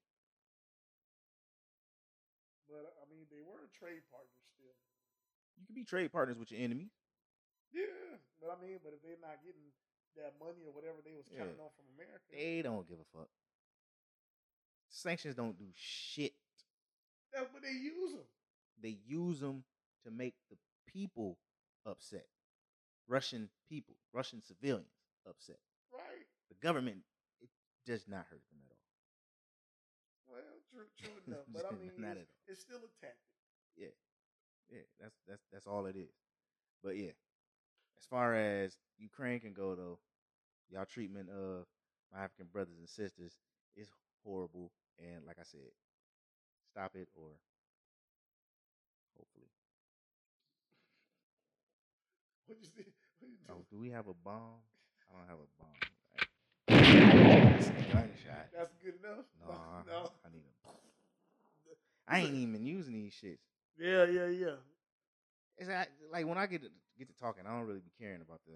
but I mean they were a trade partners still. You can be trade partners with your enemy. Yeah, but I mean, but if they're not getting that money or whatever they was counting Yeah. on from America, They don't give a fuck. Sanctions don't do shit. that's what they use them. They use them to make the people upset. Russian people, Russian civilians upset. Right. The government, it does not hurt them at all. Well, true, true enough. But I mean, Not it's, at all. it's still a tactic. Yeah, yeah, that's that's that's all it is. But yeah, as far as Ukraine can go, though, y'all treatment of my African brothers and sisters is horrible, and like I said, stop it or hopefully. What you see? What you Oh, do? do we have a bomb? I don't have a bomb. Right. That's a gunshot. That's good enough. No, no. I need a. I ain't even using these shits. Yeah, yeah, yeah, It's like, like when I get to, get to talking, I don't really be caring about the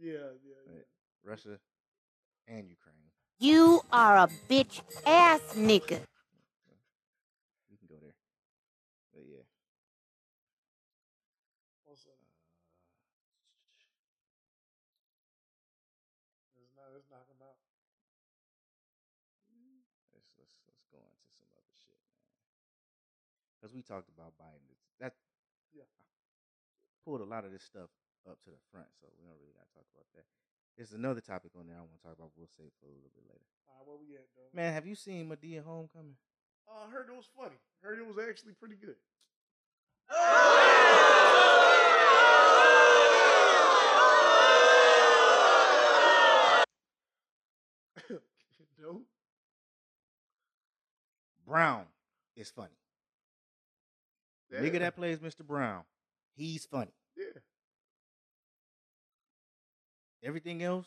yeah, yeah. Uh, yeah. Russia and Ukraine. You are a bitch ass nigga. We can go there. But yeah. What's up? Uh, Let's not, let's knock him out. let's let's let's go into some other shit, man. Because we talked about Biden. That Yeah. I pulled a lot of this stuff up to the front, so we don't really got to talk about that. There's another topic on there I want to talk about. We'll save for a little bit later. All right, where we at, though? Man, have you seen Madea Homecoming? Uh, I heard it was funny. Heard it was actually pretty good. no. Brown is funny. Yeah. nigga that plays Mr. Brown, he's funny. Yeah. Everything else,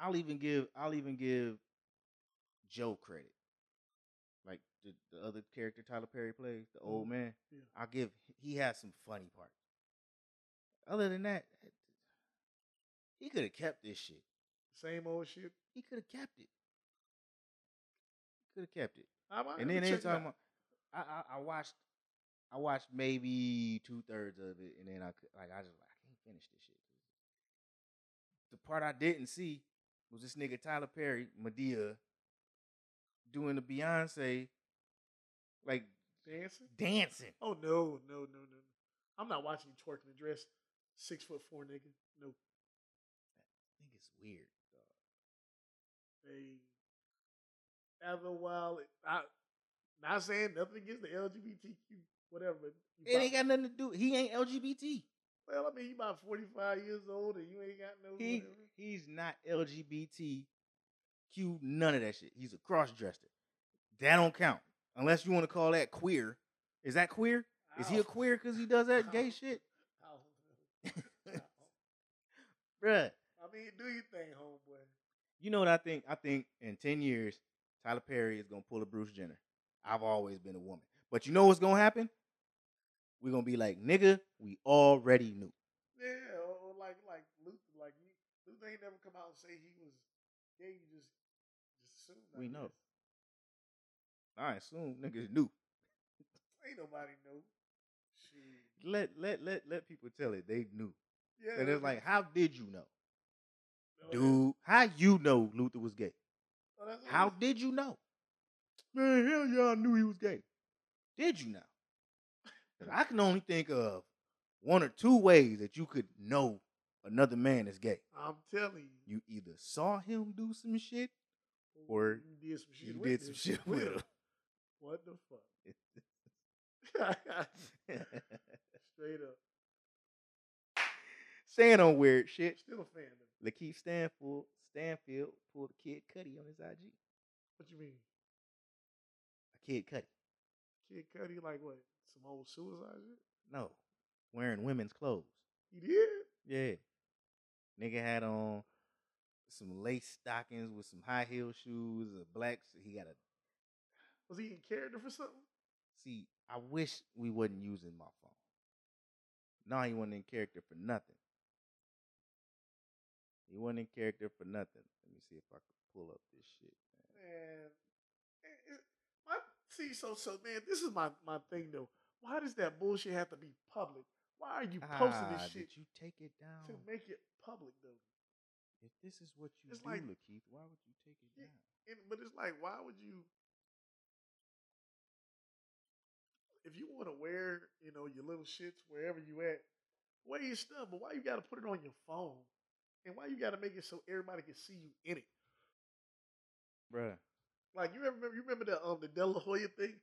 I'll even give I'll even give Joe credit. Like the, the other character Tyler Perry plays, the old mm-hmm. man. Yeah. I'll give he has some funny parts. Other than that, eh, he could have kept this shit. Same old shit. He could have kept it. Could have kept it. I might and then they talking about. I, I I watched. I watched maybe two thirds of it, and then I could like I just like I can't finish this shit. The part I didn't see was this nigga Tyler Perry, Madea, doing the Beyonce, like dancing. dancing. Oh no, no, no, no, no! I'm not watching you twerking a dress. Six foot four nigga. No, I think it's weird. Dog. they after a while. It, I not saying nothing against the LGBTQ whatever. It ain't got nothing to do. He ain't LGBT. well, I mean, you about 45 years old and you ain't got no. He whatever. he's not LGBTQ. None of that shit. He's a cross dresser. That don't count unless you want to call that queer. Is that queer? Is he a queer because he does that gay shit, bruh? I mean, do your thing, homeboy. You know what I think? I think in ten years, Tyler Perry is gonna pull a Bruce Jenner. I've always been a woman, but you know what's gonna happen? We're gonna be like, nigga, we already knew. Yeah, or, like like Luther, like you, Luther ain't never come out and say he was gay. You just just assume. We know. I assume niggas knew. Ain't nobody know. Shit. Let let let let people tell it they knew. Yeah, And it's like, how did you know, oh, no, dude? How you know Luther was gay? oh, How did you know? Man, hell yeah, I knew he was gay. Did you now? I can only think of one or two ways that you could know another man is gay. I'm telling you. You either saw him do some shit or you did some shit. you with did some shit with him. What the fuck? Straight up. Saying on weird shit. Still a fan. LaKeith Stanfield Stanfield pulled a kid Cudi on his IG. What you mean? Kid Cudi. Kid Cudi like what? Some old suicide shit? No. Wearing women's clothes. He did? Yeah. Nigga had on some lace stockings with some high heel shoes, a black. He got a. Was he in character for something? See, I wish we wasn't using my phone. No, he wasn't in character for nothing. He wasn't in character for nothing. Let me see if I can pull up this shit. Man. Man, it- it- my see, so so man, this is my my thing though. Why does that bullshit have to be public? Why are you posting Ah, this shit Did you take it down? to make it public though? If this is what you It's do, like- LaKeith, why would you take it Yeah. down? And, but it's like, why would you? If you want to wear, you know, your little shits wherever you at, wear your stuff. But why you got to put it on your phone? And why you got to make it so everybody can see you in it? Bruh. Like you remember, you remember the um the De La Hoya thing?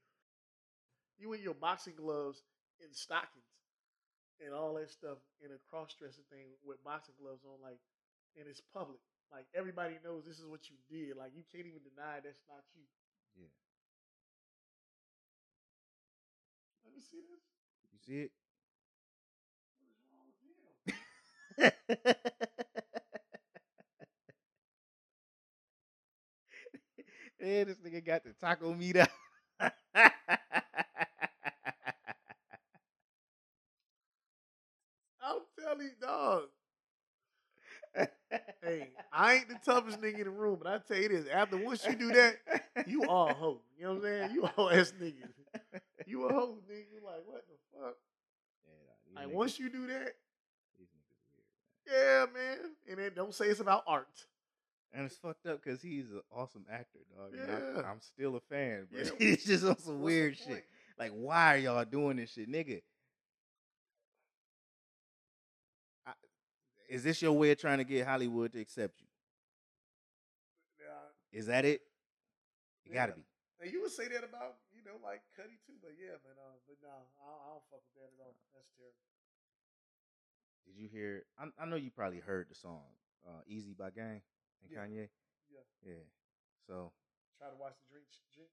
You in your boxing gloves and stockings and all that stuff in a cross dressing thing with boxing gloves on, like, and it's public. Like everybody knows this is what you did. Like you can't even deny that's not you. Yeah. Let me see this. You see it? What is wrong with him? yeah, this nigga got the taco meat out. I'm telling you, dog. Hey, I ain't the toughest nigga in the room, but I tell you this: after once you do that, you are a hoe. You know what I'm saying? You all ass nigga. You a hoe, nigga. You like what the fuck? Yeah, Like niggas- once you do that, niggas yeah, man. And then don't say it's about art. And it's fucked up because he's an awesome actor, dog. Yeah. I'm, still a fan, but Yeah. he's just on some What's weird shit. point? Like, why are y'all doing this shit, nigga? I, is this your way of trying to get Hollywood to accept you? Yeah. Is that it? It gotta be. And you would say that about you know like Cudi too, but yeah, man. Uh, but no, I don't, I don't fuck with that at all. That's terrible. Did you hear? I, I know you probably heard the song uh, "Eazy" by Game and Yeah. Kanye. Yeah. Yeah. So Try to watch the drink,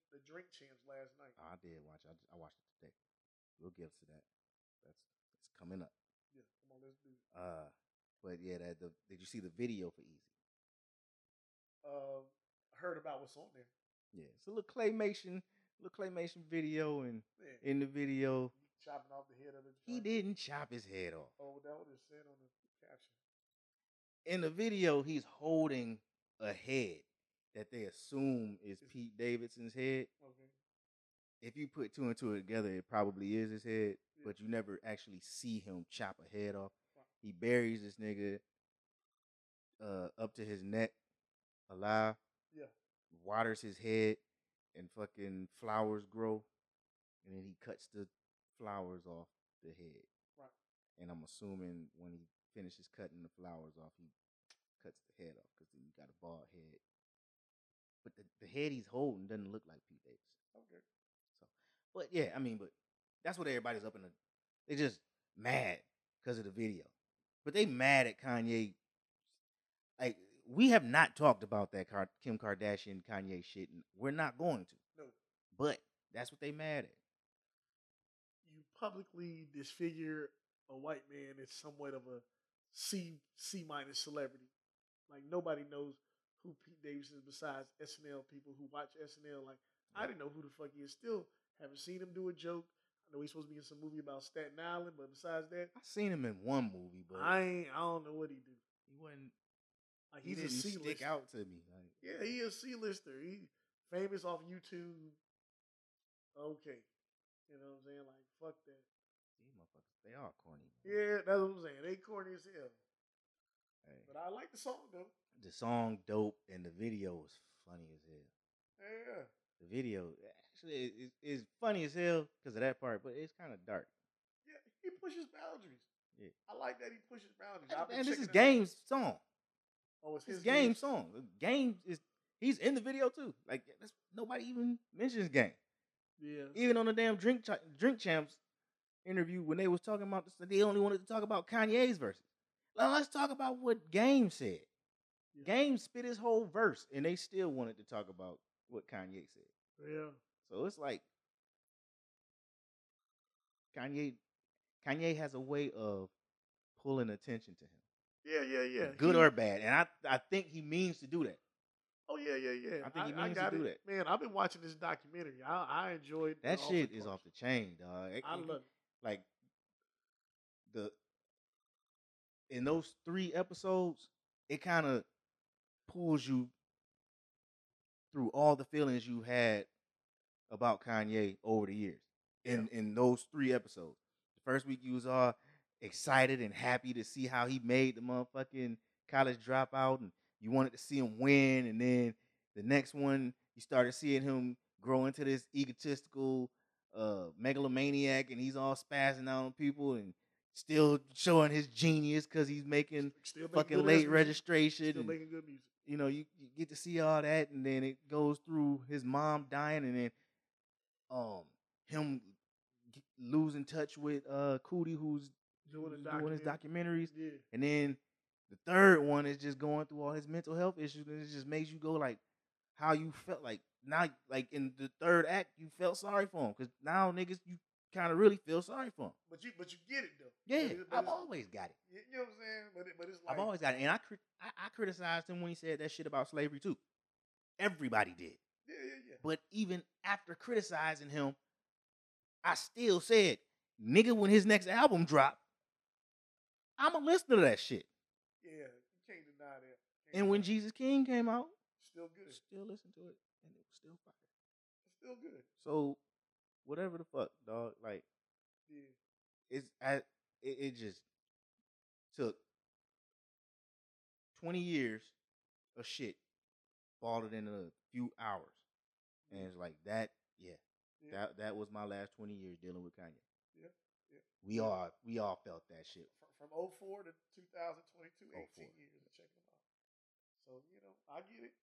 the drink champs last night. I did watch. I, I watched it today. We'll get to that. That's it's coming up. Yeah, come on, let's do it. Uh, but yeah, that the did you see the video for Eazy? I heard about what's on there. Yeah, it's a little claymation, little claymation video, and Yeah. in the video, chopping off the head of the. He didn't chop his head off. Oh, that it said on the. In the video, he's holding a head that they assume is Pete Davidson's head. Okay. If you put two and two together, it probably is his head, Yeah. but you never actually see him chop a head off. He buries this nigga uh, up to his neck alive, Yeah. waters his head, and fucking flowers grow, and then he cuts the flowers off the head. Right. And I'm assuming when he finishes cutting the flowers off, he cuts the head off because then you got a bald head. But the, the head he's holding doesn't look like Pete Davidson. Okay. So, but yeah, I mean, but that's what everybody's up in the. They just mad because of the video, but they mad at Kanye. Like we have not talked about that Kim Kardashian Kanye shit, and we're not going to. No. But that's what they mad at. You publicly disfigure a white man as somewhat of a C C minus celebrity. Like nobody knows who Pete Davis is besides SNL people who watch SNL. Like I didn't know who the fuck he is. Still haven't seen him do a joke. I know he's supposed to be in some movie about Staten Island, but besides that, I seen him in one movie, but I ain't. I don't know what he do. he wasn't. Like He he's a didn't stick out to me. Like, Yeah, he a C lister. He famous off YouTube. Okay, you know what I'm saying? Like fuck that. Motherfuckers, they are corny. Yeah, that's what I'm saying. They corny as hell. Hey, But I like the song though. the song dope, and the video was funny as hell. Yeah. The video actually is, is funny as hell because of that part, but it's kind of dark. Yeah, he pushes boundaries. Yeah. I like that he pushes boundaries. And, and this is it out. Game's song. Oh, it's It's his Game song. Game is he's in the video too. Like that's, nobody even mentions Game. Yeah. Even on the damn drink Ch- drink champs interview when they was talking about this, they only wanted to talk about Kanye's verses. Now let's talk about what Game said. Yeah. Game spit his whole verse, and they still wanted to talk about what Kanye said. Yeah. So it's like Kanye Kanye has a way of pulling attention to him. Yeah, yeah, yeah. good He- or bad. And I I think he means to do that. Oh yeah, yeah, yeah. I think he means to do it. that. Man, I've been watching this documentary. I, I enjoyed That shit is off the chain, dog. I it- love it. Like the in those three episodes, it kind of pulls you through all the feelings you had about Kanye over the years. In in those three episodes, the first week you was all excited and happy to see how he made the motherfucking college dropout, and you wanted to see him win. And then the next one, you started seeing him grow into this egotistical uh megalomaniac and he's all spazzing out on people and still showing his genius because he's making fucking late registration Still and, making good music. you know you, you get to see all that and then it goes through his mom dying and then um him losing touch with uh Coodie who's Doing doing his documentaries Yeah. and then the third one is just going through all his mental health issues, and it just makes you go like how you felt like now, like in the third act, you felt sorry for him because now niggas you kind of really feel sorry for him. But you but you get it though. Yeah, But but I've always got it. You know what I'm saying? But it, but it's like I've always got it, and I, I I criticized him when he said that shit about slavery too. Everybody did, yeah yeah yeah. but even after criticizing him, I still said, nigga, when his next album drop, I'ma listen to that shit. Yeah, you can't deny that. Can't And when. Jesus King came out, still good, still listen to it, and it was still fire. it's still good. So, whatever the fuck, dog. Like Yeah, it's I, it, it just took twenty years of shit, balled in a few hours, and it's like that. Yeah, yeah. that that was my last twenty years dealing with Kanye. Yeah, yeah. We all we all felt that shit. from, from 04 to 2022, 18 04. years of checking them out. So you know, I get it.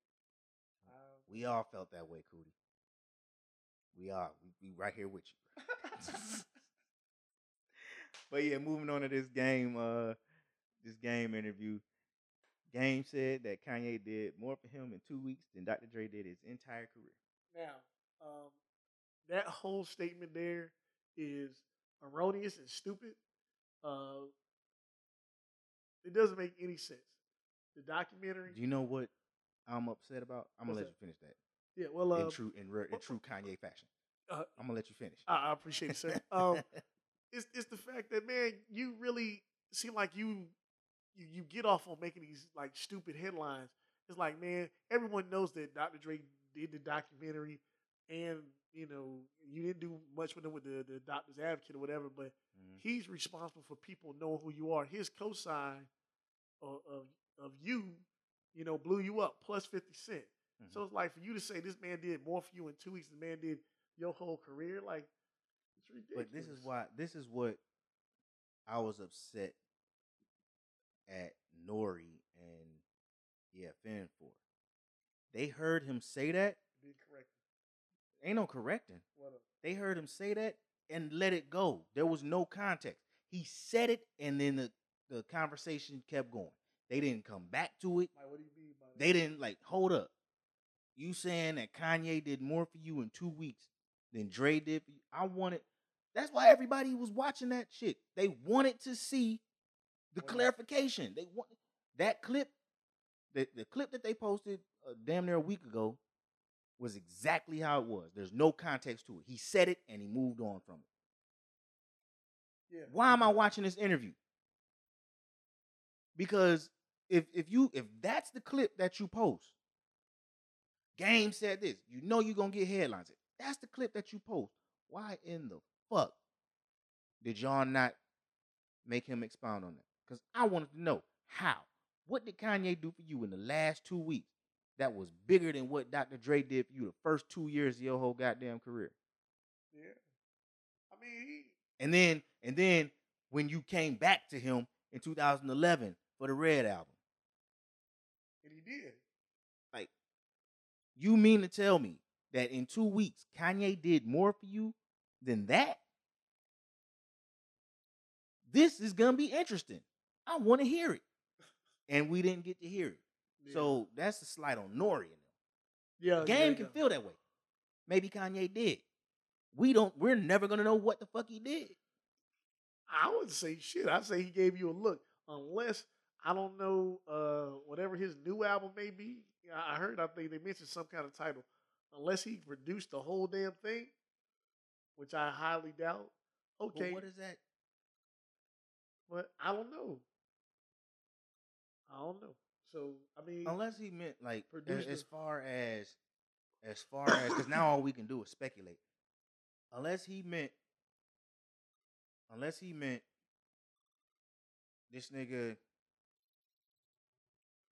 Um, We all felt that way, Coodie. We are. We, we right here with you. but yeah, moving on to this game, uh, this game interview. Game said that Kanye did more for him in two weeks than Dr. Dre did his entire career. Now, um, that whole statement there is erroneous and stupid. Uh, it doesn't make any sense. The documentary. Do you know what I'm upset about? I'm gonna What's let you finish that yeah, well, uh, in true in, in true Kanye fashion. uh, I'm gonna let you finish. I, I appreciate it, sir. Um, it's it's the fact that man, you really seem like you you you get off on making these like stupid headlines. It's like man, everyone knows that Dr. Dre did the documentary, and you know you didn't do much with him with the the Doctor's Advocate or whatever, but Mhm. he's responsible for people knowing who you are. His cosign of of, of you, you know, blew you up plus fifty cent. Mhm. So it's like for you to say this man did more for you in two weeks than the man did your whole career, like it's ridiculous. But this is why this is what I was upset at Nori and EFN for. They heard him say that. Ain't no correcting. They heard him say that and let it go. There was no context. He said it and then the, the conversation kept going. They didn't come back to it. Like, what do you mean by that? They didn't like hold up. You saying that Kanye did more for you in two weeks than Dre did for you? I wanted. That's why everybody was watching that shit. They wanted to see the What clarification. They want that clip. The, the clip that they posted uh, damn near a week ago was exactly how it was. There's no context to it. He said it and he moved on from it. Yeah. Why am I watching this interview? Because if if you if that's the clip that you post, Game said this, you know you're gonna get headlines. That's the clip that you post. Why in the fuck did y'all not make him expound on that? Because I wanted to know how. What did Kanye do for you in the last two weeks that was bigger than what Dr. Dre did for you the first two years of your whole goddamn career? Yeah. I mean, he, And then and then when you came back to him in 2011 for the Red album, and he did. like you mean to tell me that in 2 weeks Kanye did more for you than that? This is to be interesting. I want to hear it. And we didn't get to hear it. Yeah. So that's a slight on Nori yeah, Game yeah, can yeah. feel that way. Maybe Kanye did. We don't we're never to know what the fuck he did. I wouldn't say shit. I'd say he gave you a look, unless I don't know uh whatever his new album may be. I heard. I think they mentioned some kind of title. Unless he produced the whole damn thing, which I highly doubt. Okay, what is that? but I don't know. I don't know. So I mean, Unless he meant like as the- far as as far as because now all we can do is speculate. Unless he meant unless he meant this nigga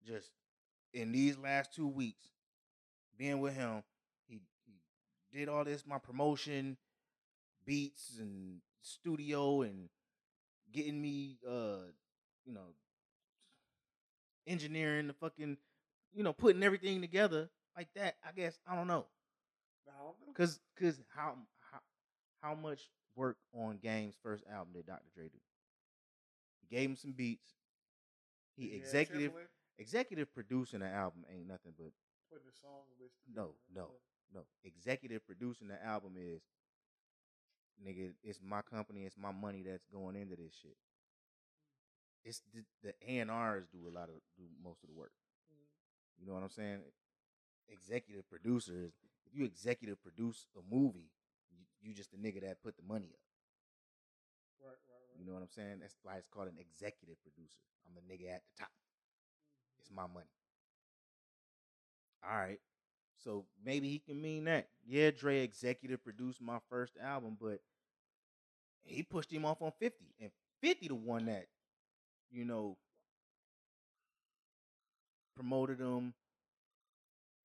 just in these last two weeks being with him, he he did all this my promotion, beats and studio and getting me uh you know engineering the fucking you know putting everything together like that i guess i don't know. I don't know. because because how, how how much work on game's first album did dr dre do? He gave him some beats. He Yeah, executive executive producing the album ain't nothing but putting the song list. No, no. no executive producing the album is nigga it's my company it's my money that's going into this shit it's the, the A&Rs do a lot of do most of the work Mhm. You know what I'm saying? Executive producers. If you executive produce a movie, you, you just the nigga that put the money up. Right, right, right. You know what I'm saying? That's why it's called an executive producer. I'm the nigga at the top. It's my money. All right. So maybe he can mean that. Yeah, Dre executive produced my first album, but he pushed him off on 50. And 50 the one that, you know, promoted him,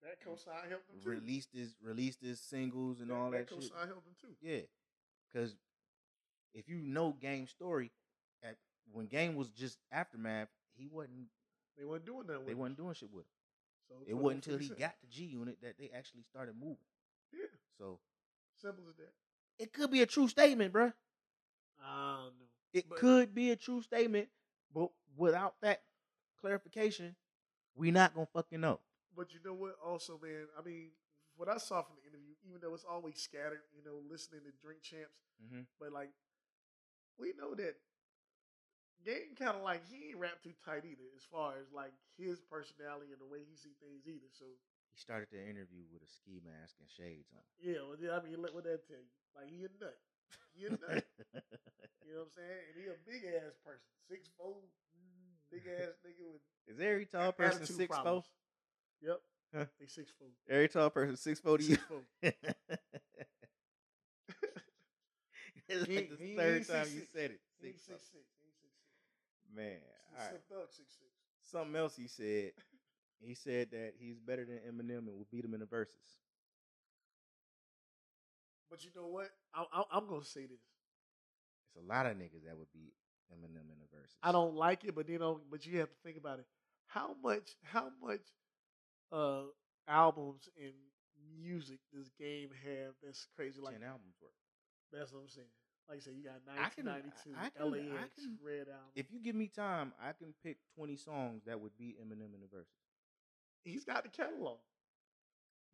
That cosign helped him too. released his released his singles and That- all that, shit. cosign helped him too. Yeah, because if you know Game's story, at when Game was just aftermath, he wasn't. They weren't doing that. They with wasn't doing shit with him. So It wasn't until he got to G Unit that they actually started moving. Yeah, So simple as that. it could be a true statement, bruh. I don't know. It But- could be a true statement, but without that clarification, we not gonna fucking know. But you know what? Also, man, I mean, what I saw from the interview, even though it's always scattered, you know, listening to Drink Champs, Mm-hmm. but like, we know that Game kind of like he ain't rap too tight either, as far as like his personality and the way he see things either. So He started the interview with a ski mask and shades on. yeah, well, yeah, I mean, let- what that tell you? Like he a nut. get nothing. you know what I'm saying? And he a big ass person, six four, big mm. ass nigga with Is every tall person six four? problems. Yep, Huh. they six four. Every tall person six four to you. Six four. it's He- like the he- third he's time six you said it. He Six six six. He ain't six six. Man, all right. Thug six six. Something else he said. He said that he's better than Eminem and will beat him in the Verzuz. But you know what? I, I'm gonna say this. It's a lot of niggas that would beat Eminem in the Verzuz. I don't like it, but you know, but you have to think about it. How much, how much, uh, albums and music does game have? That's crazy. Like ten albums worth. that's what I'm saying. Like I said, you got I can- 1992, I can- I LAX, can- Red Album. If you give me time, I can pick twenty songs that would be Eminem in the Verzuz. He's got the catalog.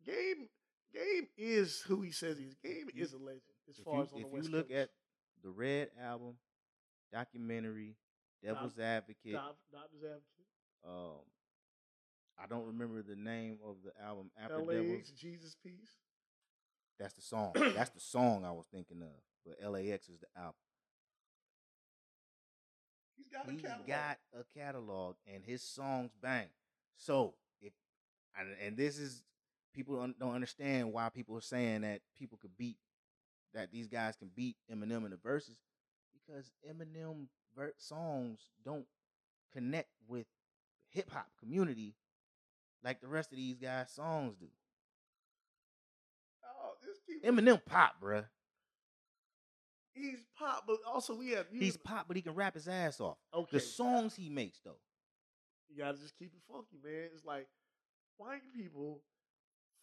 Game, Game is who he says he is. Game You- is a legend as If far you, as on if you West look Coast. at the Red album, documentary, Devil's Advocate, Doc- Doctor's Advocate, um, I don't remember the name of the album after LAX, Devil's. Jesus Piece. That's the song. That's the song I was thinking of. But LAX is the album. He's got a He's catalog. got a catalog, and his songs bang. So if and, and this is people un- don't understand why people are saying that people could beat that these guys can beat Eminem in the Verzuz because Eminem ver- songs don't connect with hip hop community like the rest of these guys' songs do. Oh, Eminem pop, bruh. He's pop, but also we have He's pop, but he can rap his ass off. okay. The songs he makes, though. You gotta just keep it funky, man. It's like white people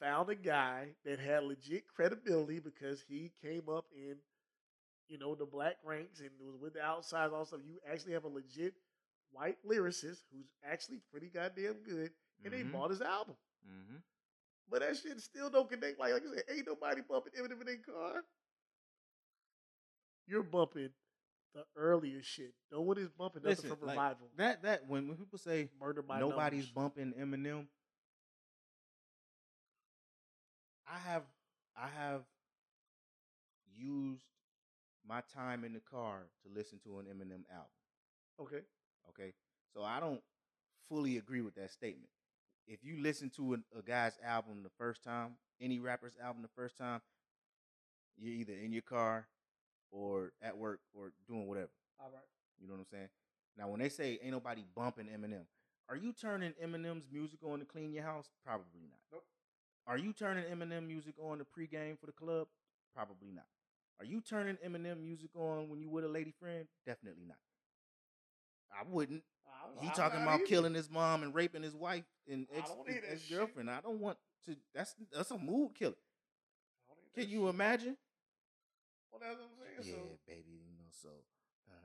found a guy that had legit credibility because he came up in, you know, the black ranks and was with the outside all stuff. You actually have a legit white lyricist who's actually pretty goddamn good, and they Mhm. bought his album. Mm-hmm. But that shit still don't connect. Like, like I said, ain't nobody bumping Eminem in their car. You're bumping the earlier shit. No one is bumping nothing Listen, from like, Revival. That that when, when people say Murder by nobody's Numbers. bumping Eminem, I have I have used my time in the car to listen to an Eminem album. Okay. Okay, so I don't fully agree with that statement. If you listen to a, a guy's album the first time, any rapper's album the first time, you're either in your car or at work or doing whatever. All right. You know what I'm saying? Now, when they say ain't nobody bumping Eminem, are you turning Eminem's music on to clean your house? Probably not. Nope. Are you turning Eminem music on to pregame for the club? Probably not. Are you turning Eminem music on when you with a lady friend? Definitely not. I wouldn't. I- He talking about either. killing his mom and raping his wife and ex don't hear that shit. girlfriend. I don't want to. That's that's a mood killer. I don't hear Can you shit. imagine? Well, that's what I'm saying. Yeah, So baby, you know so. Uh,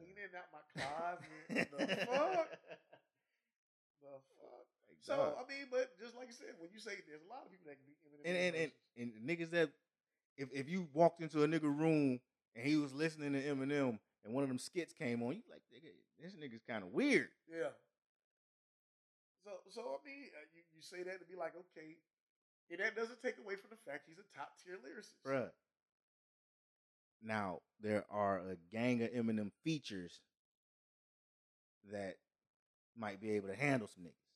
cleaning out my closet. the fuck? The fuck? Like, So dog. I mean, but just like you said, when you say there's a lot of people that can Eminem. and in and, and and niggas that if if you walked into a nigga room and he was listening to Eminem and one of them skits came on, you like nigga, this nigga's kind of weird. yeah. So so I mean, uh, you you say that to be like okay, and that doesn't take away from the fact he's a top tier lyricist. Bruh. Now there are a gang of Eminem features that might be able to handle some niggas.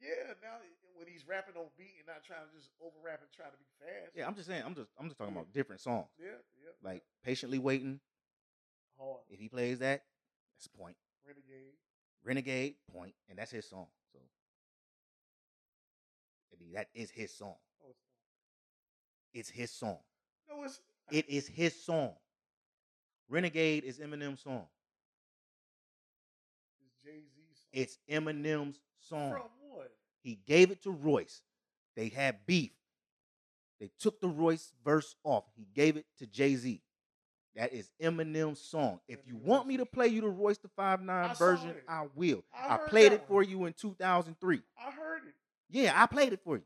Yeah. Now eh, eh, when he's rapping on beat and not trying to just over rap and try to be fast. Yeah, I'm just saying. I'm just I'm just talking about different songs. Yeah. Yeah. Like patiently waiting. Hard. If he plays that, that's a point. Renegade. Renegade point, and that's his song. So I mean that is his song. Oh, it's It's his song. no, it's It is his song. Renegade is Eminem's song. it's Jay Z. It's Eminem's song. from what? He gave it to Royce. They had beef. They took the Royce verse off. He gave it to Jay Z. That is Eminem's song. If you want me to play you the Royce the Five Nine version. I will. I I, played it for one. you in 2003. I heard it. Yeah, I played it for you.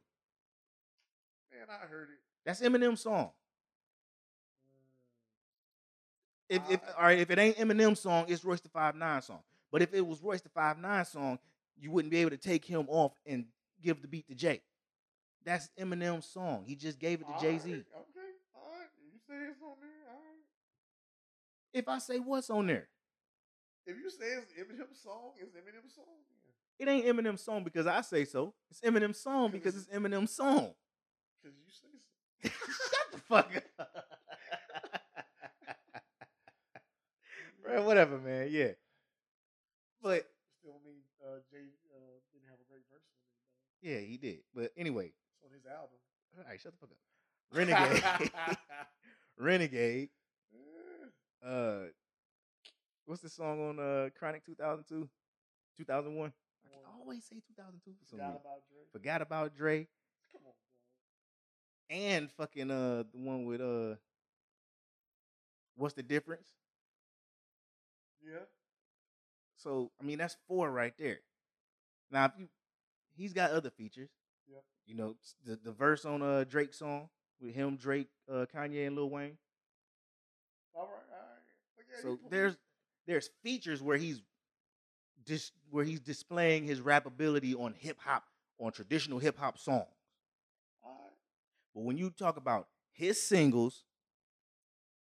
Man, I heard it. That's Eminem's song. If, if uh, all right, if it ain't Eminem's song, it's Royce the Five Nine song. But if it was Royce the Five Nine song, you wouldn't be able to take him off and give the beat to Jay. That's Eminem's song. He just gave it to Jay Z. right, Okay, all right. You say it's on there. If I say what's on there, If you say it's Eminem's song, it's Eminem's song. it ain't Eminem's song because I say so. It's Eminem's song because it's Eminem's song. Because you say so. Shut the fuck up. Bro, whatever, man. Yeah. But Still mean uh, Jay uh, didn't have a great verse yeah, he did. But anyway, It's on his album. all right, shut the fuck up. Renegade. Renegade. Eh, Uh what's the song on uh Chronic 2002? 2001? I can always say 2002 for some Forgot reason. about. Forgot about Dre Come on, bro. and fucking uh the one with uh what's the difference? Yeah. So I mean that's four right there. Now if you he's got other features. Yep. You know, the the verse on uh Drake song with him, Drake, uh Kanye and Lil Wayne. All right. All right. Okay, So there's there's features where he's dis, where he's displaying his rap ability on hip hop on traditional hip hop songs. All right. But when you talk about his singles,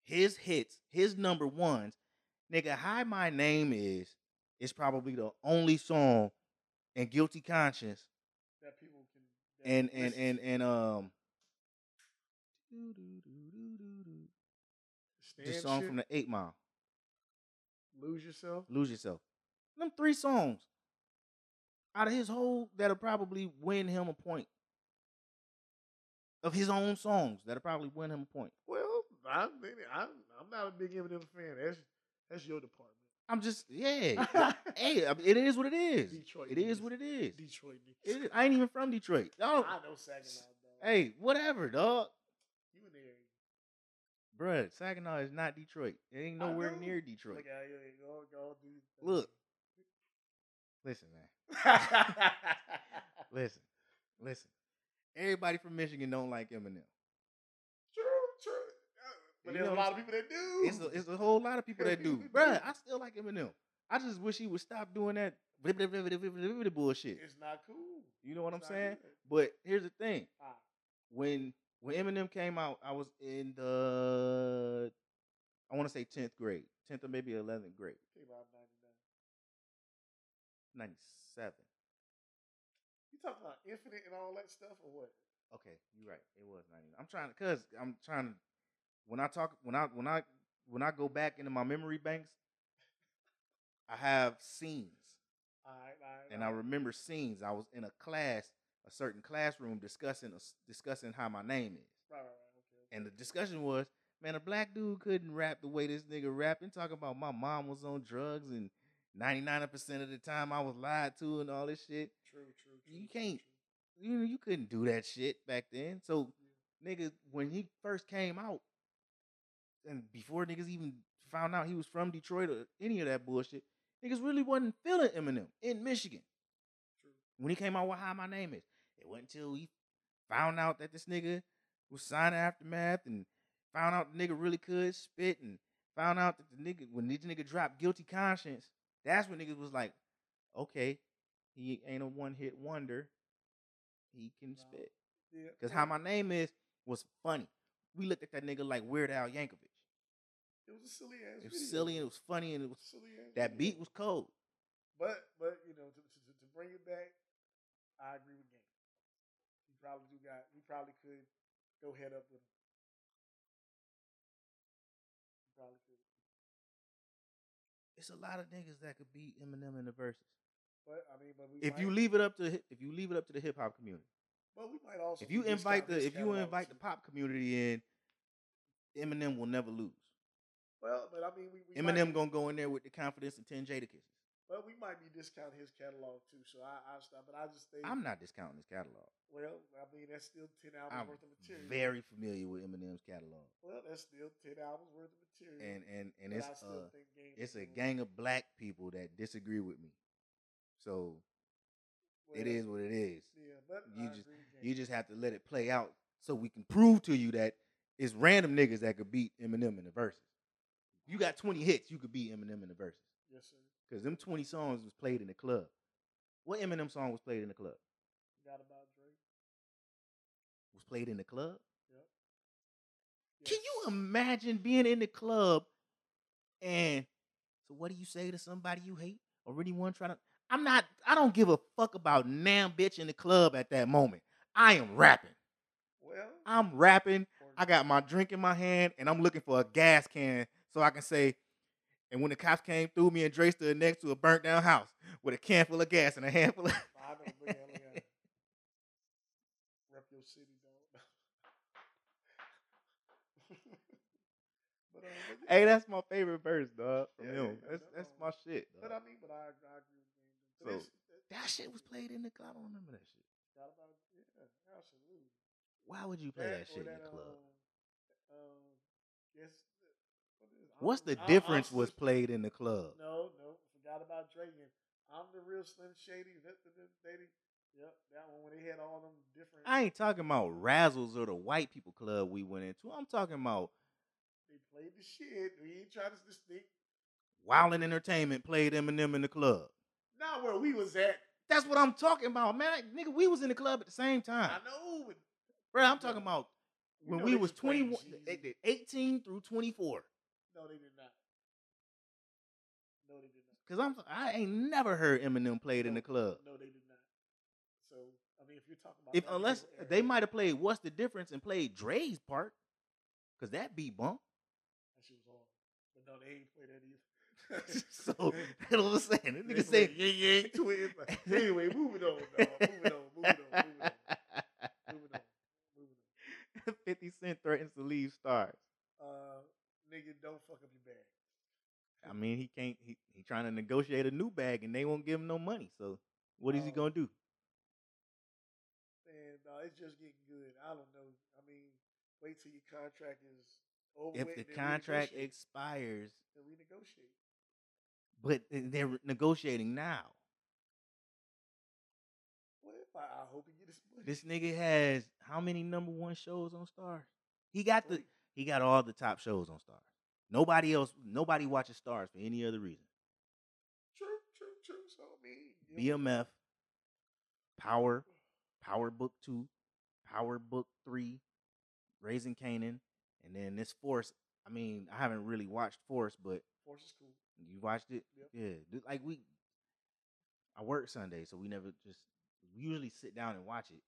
his hits, his number ones, nigga, Hi My Name Is is probably the only song in Guilty Conscience That people can. that and and listen and and um the song shit, from the Eight Mile, lose yourself. Lose Yourself. Them three songs out of his whole that'll probably win him a point. Of his own songs that'll probably win him a point. Well, I mean, I'm I'm not a big Eminem fan. That's that's your department. I'm just yeah. hey, I mean, it is what it is. Detroit It is what it is. Detroit It niggas. I ain't even from Detroit. Y'all, I know Saginaw, dog. hey, whatever, dog. you in there? Bruh, Saginaw is not Detroit. It ain't nowhere near Detroit. Look out go go. Look. Listen, man. Listen. Listen. Everybody from Michigan don't like Eminem. But there's a lot of people that do. It's a, it's a whole lot of people that do. Bruh, I still like Eminem. I just wish he would stop doing that bullshit. It's not cool. You know what I'm saying? good. But here's the thing. Ah, when when Eminem came out, I was in the I want to say tenth grade, tenth or maybe eleventh grade, think about 99. ninety seven. You talking about Infinite and all that stuff, or what? Okay, you're right. It was ninety. I'm trying to, cause I'm trying to. When I talk, when I when I when I go back into my memory banks, I have scenes, All right, all right. and I remember scenes. I was in a class, a certain classroom, discussing discussing how my name is. Right, right, right. Okay. And the discussion was, man, a black dude couldn't rap the way this nigga rapping, talking about my mom was on drugs and 99% of the time I was lied to and all this shit. True, true, true. You can't- true. You know, you couldn't do that shit back then. So, nigga, when he first came out, and before niggas even found out he was from Detroit or any of that bullshit, niggas really wasn't feeling Eminem in Michigan. True. When he came out with How My Name Is. It wasn't until he found out that this nigga was signing Aftermath and found out the nigga really could spit and found out that the nigga, when this nigga dropped Guilty Conscience, that's when niggas was like, okay, he ain't a one hit wonder. He can spit. Because well, How My Name Is was funny. We looked at that nigga like Weird Al Yankovic. It was a silly ass. It was video. silly and it was funny and it was silly that video. beat was cold. But but you know to, to, to- bring it back, I agree with Game. He probably do got. He probably could go head up with him. He probably could. It's a lot of niggas that could beat Eminem in the Verzuz. But I mean, but we If might, you leave it up to if you leave it up to the hip hop community. but we might also If you invite the if you invite the pop community in, Eminem will never lose. Well, but I mean, we, we Eminem might, gonna go in there with the confidence and ten Jadakisses. Well, we might be discounting his catalog too. So I I stop. But I just think I'm not discounting his catalog. Well, I mean that's still ten albums I'm worth of material. very familiar with Eminem's catalog, well. That's still ten albums worth of material. and and and but it's uh it's a gang of black people that disagree with me. So it well, is what it is. Yeah, but You I just- You just have to let it play out so we can prove to you that it's random niggas that could beat Eminem in the Verzuz. You got 20 hits, you could beat Eminem in the Verzuz. yes, sir. Because them 20 songs was played in the club. What Eminem song was played in the club? Forgot about Drake. Was played in the club? Yep. Can you imagine being in the club And so, what do you say to somebody you hate or really want trying to? I'm not. I don't give a fuck about damn bitch in the club at that moment. I am rapping. Well, I'm rapping. I got my drink in my hand, and I'm looking for a gas can so I can say. And when the cops came through, me and Dre stood next to a burnt down house with a can full of gas and a handful of. I know, but yeah, look. Rep your city, dog. but, uh, hey, that's my favorite verse, dog. From Yeah, him. That's that's my shit. But. I mean, but I, I agree with you. So, That shit was played in the club. I don't remember that shit. forgot about yeah, absolutely. Why would you play that, or shit in the club? Um, um, yes. What is, the I'm- difference I'm was played in the club? No, no, forgot about Dre. and I'm the real Slim Shady. That, that, that, lady. Yep, that one when they had all them different. I ain't talking about Razzles or the white people club we went into. I'm talking about they played the shit. We ain't trying to distinct. Wildin' Entertainment played Eminem in the club. Not where we was at. That's what I'm talking about, man. Nigga, we was in the club at the same time. I know, Bro, I'm talking about when we was 21, eh, Jeezy. they did 18 through 24. No, they did not. No, they did not. Cause I'm I ain't never heard Eminem played in the club. No, they did not. So I mean, if you're talking about If unless particular they might have played What's the Difference and played Dre's part. Cause that beat bump. that shit was hard. But no, they ain't play that either. so know what I'm saying? That nigga played say yeah, yeah, twins. Anyway, moving on, dog. Moving on, moving on, moving on, moving on, moving on. 50 Cent threatens to leave Starz. Uh, nigga, don't fuck up your bag. I mean, he can't. He, he trying to negotiate a new bag, and they won't give him no money. So, what is he Um, gonna do? Man, dog, it's just getting good. I don't know. I mean, wait till your contract is over. If with, the contract expires, then renegotiate. but they're negotiating now. Well, I, I hope he get his money. This nigga has how many number one shows on Starz? He got the. He got all the top shows on Starz. Nobody else, nobody watches Starz for any other reason. True, true, true. So I mean, BMF, Power, Power Book Two, Power Book Three, Raising Kanan, and then this Force. I mean, I haven't really watched Force, but Force is cool. you watched it. Yep. Yeah, like we. I work Sunday, so we never just we usually sit down and watch it.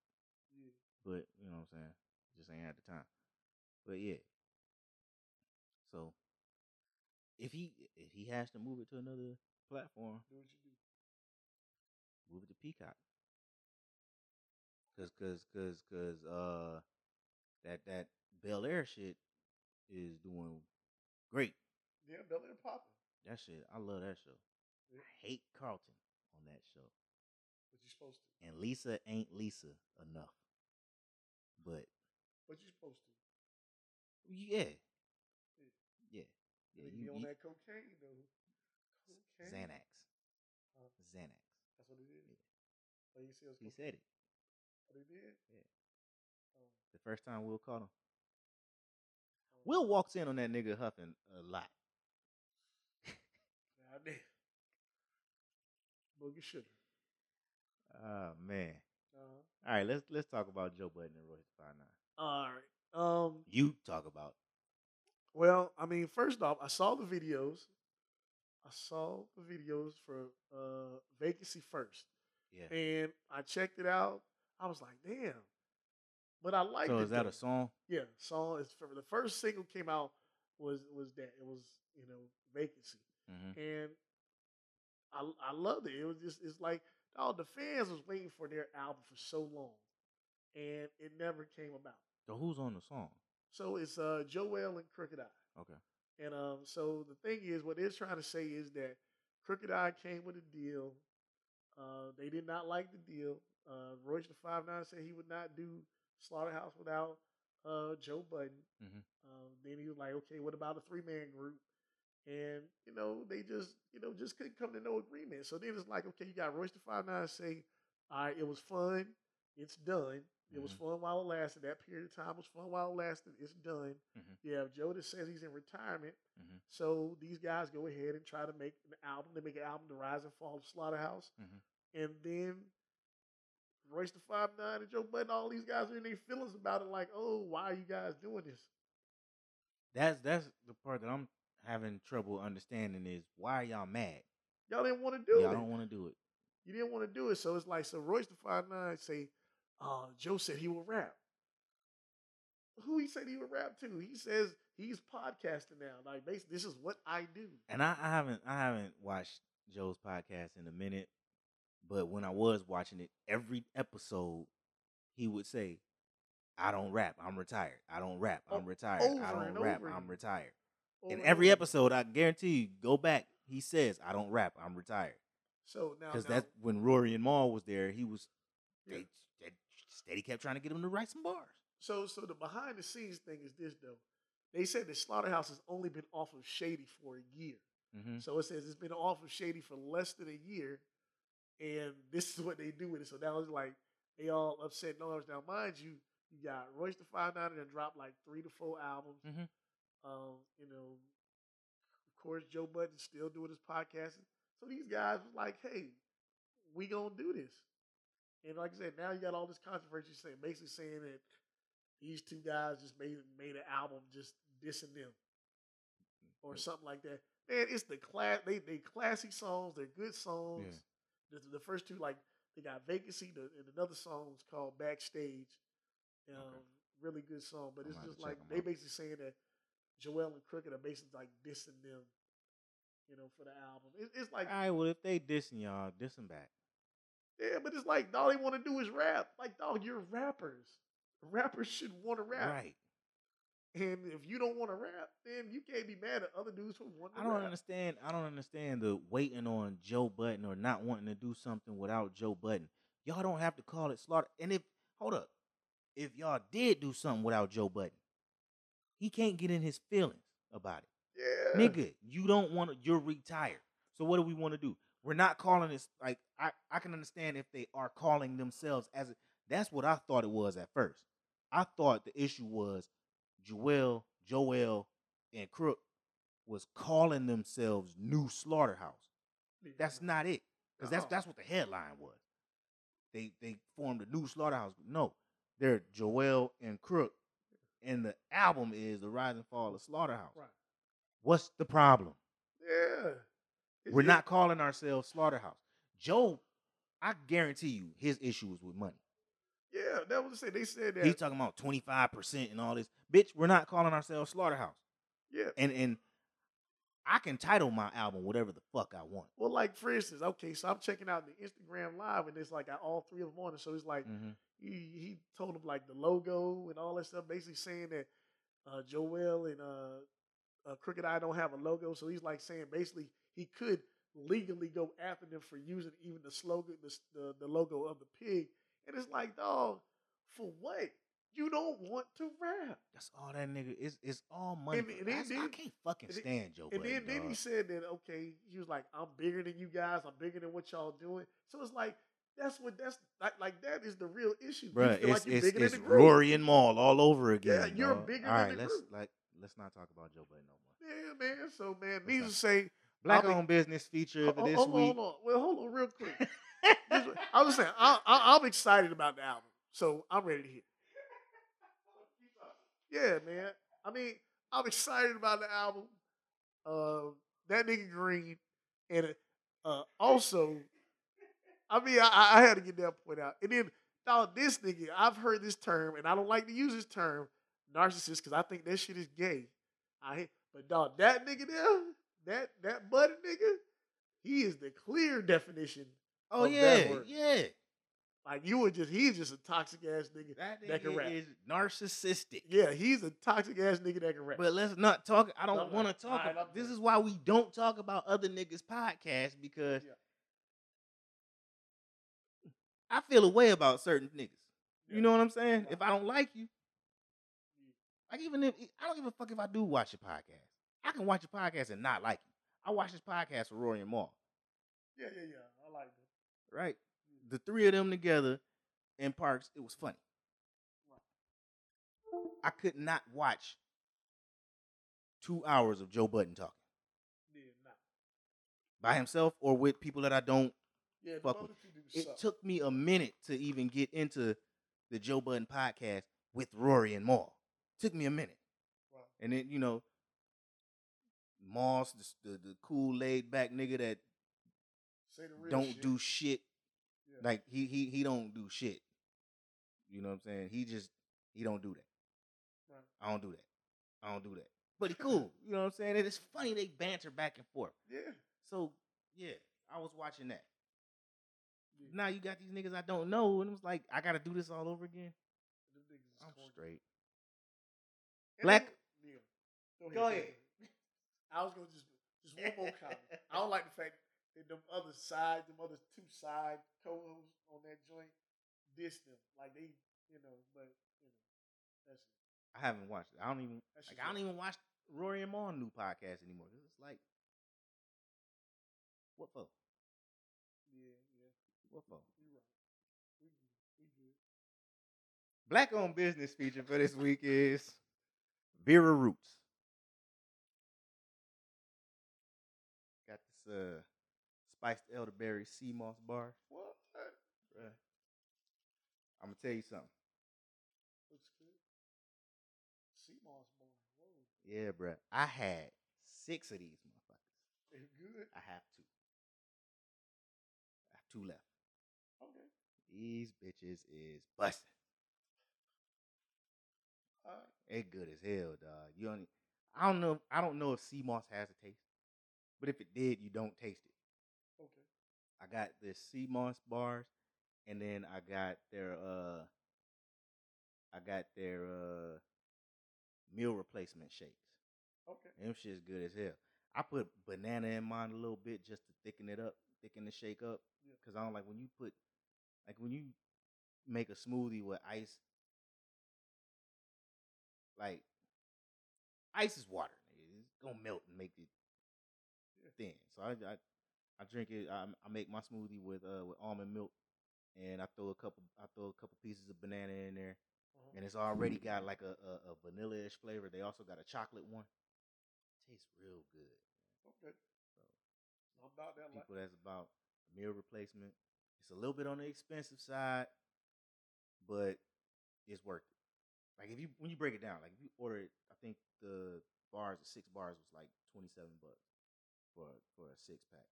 Yeah. but you know what I'm saying. Just ain't had the time. But yeah. So if he if he has to move it to another platform, Do what you do. move it to Peacock. Cause cause cause cause uh that that Bel Air shit is doing great. Yeah, Bel Air popping. That shit, I love that show. Yeah. I hate Carlton on that show. What you supposed to? And Lisa ain't Lisa enough. But What you supposed to? yeah. Yeah. You, be on that cocaine though. Cocaine. Xanax. Huh? Xanax. That's what it is. Yeah. Oh, you see, He said it. What he did? Yeah. Oh, The first time Will caught him. oh. Will walks in on that nigga huffing a lot. God damn. Boogie sugar. Oh man. Uh-huh. All right, let's let's talk about Joe Budden and Royce Five Nine. All right. Um. You talk about Well, I mean, first off, I saw the videos. I saw the videos for uh vacancy first, yeah. and I checked it out. I was like, damn. But I liked So it. is that though. a song? Yeah, song for the first single came out was was that it was you know vacancy, Mm-hmm. and I I loved it. It was just it's like all the fans was waiting for their album for so long, and it never came about. So who's on the song? So it's uh Joell and Crooked I. Okay. And um, so the thing is, what they're trying to say is that Crooked I came with a deal. Uh, they did not like the deal. Uh, Royce the Five Nine said he would not do Slaughterhouse without uh, Joe Budden. Mhm. Um, then he was like, okay, what about a three man group? And you know, they just you know just couldn't come to no agreement. So then it's like, okay, you got Royce the Five Nine say, all right, it was fun, it's done. It was Mhm. fun while it lasted. That period of time was fun while it lasted. It's done. Mhm. You have Joe that says he's in retirement. Mhm. So these guys go ahead and try to make an album. They make an album, The Rise and Fall of Slaughterhouse. Mhm. And then Royce the Five Nine and Joe Budden, all these guys are in their feelings about it, like, oh, why are you guys doing this? That's that's the part that I'm having trouble understanding is why are y'all mad? Y'all didn't want to do it. Y'all don't want to do it. You didn't want to do it. So it's like, so Royce the Five Nine say, uh, Joe said he will rap. Who he said he would rap to? He says he's podcasting now. Like basically, this is what I do. And I, I haven't I haven't watched Joe's podcast in a minute, but when I was watching it, every episode he would say, "I don't rap. I'm retired. I don't rap. I'm retired. I don't rap. I'm retired." In every episode, I guarantee you, go back. He says, "I don't rap. I'm retired." So now, Because that's when Rory and Mal was there. He was Yeah. they, they steady kept trying to get him to write some bars. so so the behind the scenes thing is this though. They said the slaughterhouse has only been off of Shady for a year. Mm-hmm. So it says it's been off of Shady for less than a year, and this is what they do with it. So now it's like they all upset noise. Now, mind you, you got Royce the Five Nine that dropped like three to four albums. Mhm. Um, you know, of course, Joe Budden's still doing his podcasting. So these guys was like, "Hey, we gonna do this." And like I said, now you got all this controversy saying, basically saying that these two guys just made made an album just dissing them or something like that. Man, it's the class. They they classy songs. They're good songs. The, the first two, like they got vacancy, the, and another song is called Backstage. Um, really good song, but I'm it's just like they basically saying that Joell and Crooked are basically like dissing them, you know, for the album. It, it's like All right, well, if they dissing y'all, diss them back. Yeah, but it's like all they want to do is rap. Like dog, you're rappers. Rappers should want to rap. Right. And if you don't want to rap, then you can't be mad at other dudes for wanting to I don't rap. understand. I don't understand the waiting on Joe Budden or not wanting to do something without Joe Budden. Y'all don't have to call it slaughter. And if hold up, if y'all did do something without Joe Budden, he can't get in his feelings about it. Yeah. Nigga, you don't want to. You're retired. So what do we want to do? We're not calling this like I. I can understand if they are calling themselves as. A, that's what I thought it was at first. I thought the issue was Joell, Joell, and Crook was calling themselves New Slaughterhouse. That's not it, because that's uh-huh. that's what the headline was. They they formed a new slaughterhouse. No, they're Joell and Crook, and the album is the Rise and Fall of Slaughterhouse. right. What's the problem? Yeah. We're it- not calling ourselves Slaughterhouse. Joe, I guarantee you, his issue was with money. Yeah, that was say. They said that. He's talking about twenty five percent and all this. Bitch, we're not calling ourselves Slaughterhouse. yeah. And and I can title my album whatever the fuck I want. Well, like for instance, okay, so I'm checking out the Instagram live, and it's like got all three of them on it. So it's like Mm-hmm. he he told him like the logo and all that stuff, basically saying that uh, Joell and uh, uh, Crooked I don't have a logo. So he's like saying basically he could legally go after them for using even the slogan, the the, the logo of the pig. And it's like, dog, for what? You don't want to rap. That's all that nigga is. It's all money. And- and then- I can't fucking stand Joe And Budden. then, then he said that okay, he was like, I'm bigger than you guys. I'm bigger than what y'all doing. So it's like that's what that's like. Like that is the real issue. Feel it's, like it's, bigger it's than the group. Rory and Mal all over again. Yeah, you're dog. bigger All than right, let's group. like let's not talk about Joe Budden no more. Yeah, man. So man, Let's needless to say, Black I'll be- owned business feature of this hold on, week. hold on. Well, hold on, real quick. I was saying, I, I, I'm excited about the album, so I'm ready to hear. Yeah, man. I mean, I'm excited about the album. Uh, that nigga Green, and uh, also, I mean, I, I had to get that point out. And then, dog, this nigga, I've heard this term, and I don't like to use this term, narcissist, because I think that shit is gay. I but dog, that nigga there, that that buddy nigga, he is the clear definition. Oh yeah, yeah. Like you were just, he's just a toxic ass nigga. That nigga That can rap. is narcissistic. Yeah, he's a toxic ass nigga that can rap. But let's not talk. I don't want to talk. Alright, about, this is why we don't talk about other niggas' podcasts because Yeah. I feel a way about certain niggas. Yeah. You know what I'm saying? If I don't like you, mm. like even if I don't give a fuck if I do watch your podcast, I can watch a podcast and not like it. I watch this podcast with Rory and Mal, yeah, yeah, yeah. I like it. right? The three of them together in parks, it was funny. I could not watch two hours of Joe Budden talking Yeah, nah. by himself or with people that I don't Yeah, Fuck with- it suck. took me a minute to even get into the Joe Budden podcast with Rory and Mal. Took me a minute. Wow. And then, you know, Moss, the, the, the cool laid back nigga that don't shit. do shit. Yeah. Like he he he don't do shit. You know what I'm saying? He just he don't do that. Right. I don't do that. I don't do that. But he cool. You know what I'm saying? And it's funny they banter back and forth. Yeah. So yeah, I was watching that. yeah. Now you got these niggas I don't know, and it was like I got to do this all over again. Them niggas is I'm straight. And Black- Yeah. Go ahead. I was gonna just just one more comment. I don't like the fact that them other side, them other two side co-hosts on that joint diss them like they, you know. But you know, that's it. I haven't watched it. I don't even That's like. I don't it. even watch Rory and Mal new podcast anymore. It's like, what for? Yeah, yeah. What for? Right. We. We. Black owned business feature for this week is Vera Roots. This uh spiced elderberry sea moss bar. What? Bruh. I'm gonna tell you something. Looks good. Sea moss bar. Whoa. Yeah, bruh. I had six of these motherfuckers. They're good. I have two. I have two left. Okay. These bitches is busting. All right. They good as hell, dog. You don't. I don't know. I don't know if sea moss has a taste, but if it did, you don't taste it. Okay. I got the sea moss bars, and then I got their uh, I got their uh, meal replacement shakes. Okay. Them shit's good as hell. I put banana in mine a little bit just to thicken it up, thicken the shake up. Yeah. Cause I don't like when you put, like when you make a smoothie with ice. Like, ice is water. It's gonna melt and make it. Thin. So I, I, I drink it. I, I make my smoothie with uh with almond milk, and I throw a couple. I throw a couple pieces of banana in there, Uh-huh. and it's already got like a, a, a vanilla-ish flavor. They also got a chocolate one. Tastes real good. Okay. I'm about that. People that's about meal replacement. It's a little bit on the expensive side, but it's worth it. Like if you when you break it down, like if you order it, I think the bars, the six bars was like twenty seven bucks for for a six pack,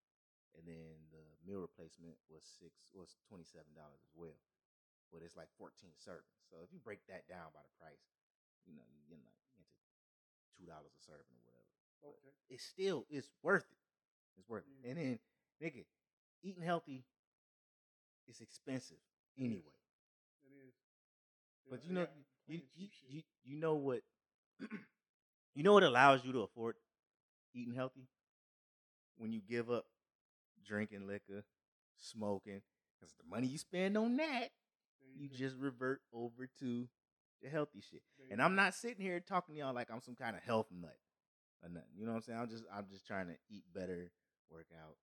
and then the meal replacement was six was twenty seven dollars as well, but it's like fourteen servings. So if you break that down by the price, you know you're getting like into two dollars a serving or whatever okay. it's still it's worth it. It's worth it. And then, nigga, eating healthy is expensive anyway. It is. But Yeah, you know, you you, you you know what you know what allows you to afford eating healthy when you give up drinking liquor, smoking, because the money you spend on that, There you just revert over to the healthy shit. And I'm not sitting here talking to y'all like I'm some kind of health nut or nothing. You know what I'm saying? I'm just I'm just trying to eat better, work out.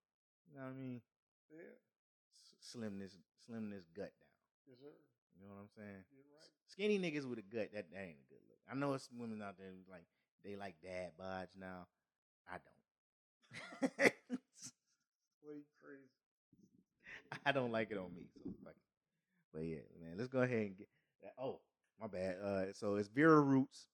You know what I mean? Yeah. Slim this slim this gut down. Yes, sir. You know what I'm saying? Right. Skinny niggas with a gut that, that ain't a good look. I know it's women out there like they like dad bods now. I don't. I don't like it on me. So fuck it. But yeah, man, let's go ahead and get that. Oh, my bad. Uh, so it's Vera Roots.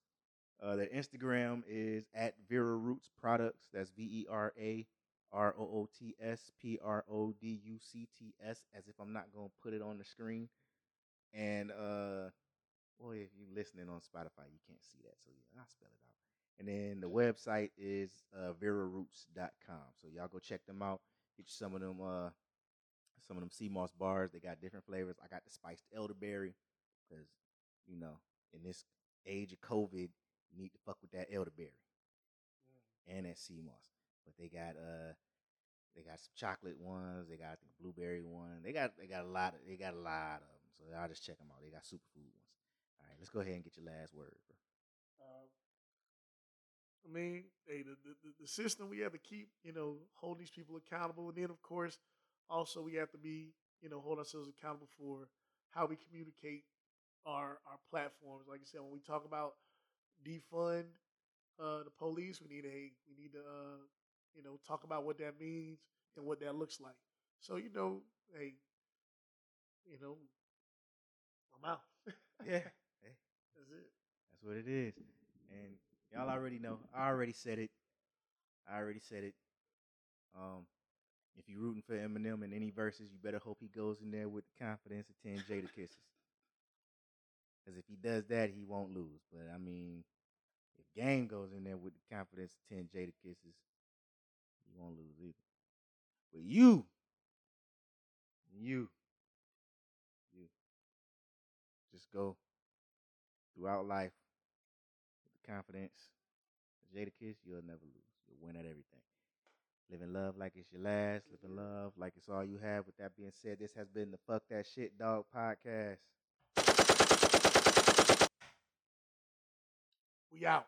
Uh, Instagram is at Vera Roots Products. That's V E R A R O O T S P R O D U C T S. As if I'm not gonna put it on the screen. And uh, well, if you're listening on Spotify, you can't see that. So yeah, I'll spell it out. And then the website is uh, VeraRoots.com. So y'all go check them out. Get you some of them uh some of them sea moss bars. They got different flavors. I got the spiced elderberry because you know in this age of COVID, you need to fuck with that elderberry Mm. and that sea moss. But they got uh they got some chocolate ones. They got the blueberry one. They got they got a lot of they got a lot of them. So y'all just check them out. They got superfood ones. All right, let's go ahead and get your last word, bro. Uh, I mean, hey, the, the the- system we have to keep, you know, hold these people accountable, and then of course, also we have to be, you know, hold ourselves accountable for how we communicate our our platforms. Like I said, when we talk about defund uh, the police, we need a we need to uh, you know talk about what that means and what that looks like. So you know, hey, you know, I'm out. Yeah. That's it. That's what it is. And y'all already know. I already said it. I already said it. Um, if you're rooting for Eminem in any Verzuz, you better hope he goes in there with the confidence of ten Jadakisses. Because if he does that, he won't lose. But I mean, if Game goes in there with the confidence of ten Jada kisses, he won't lose either. But you, you, you, just go throughout life confidence Jadakiss, you'll never lose. You'll win at everything. Live in love like it's your last. Live in love like it's all you have. With that being said, this has been the Fuck That Shit Dog podcast. We out.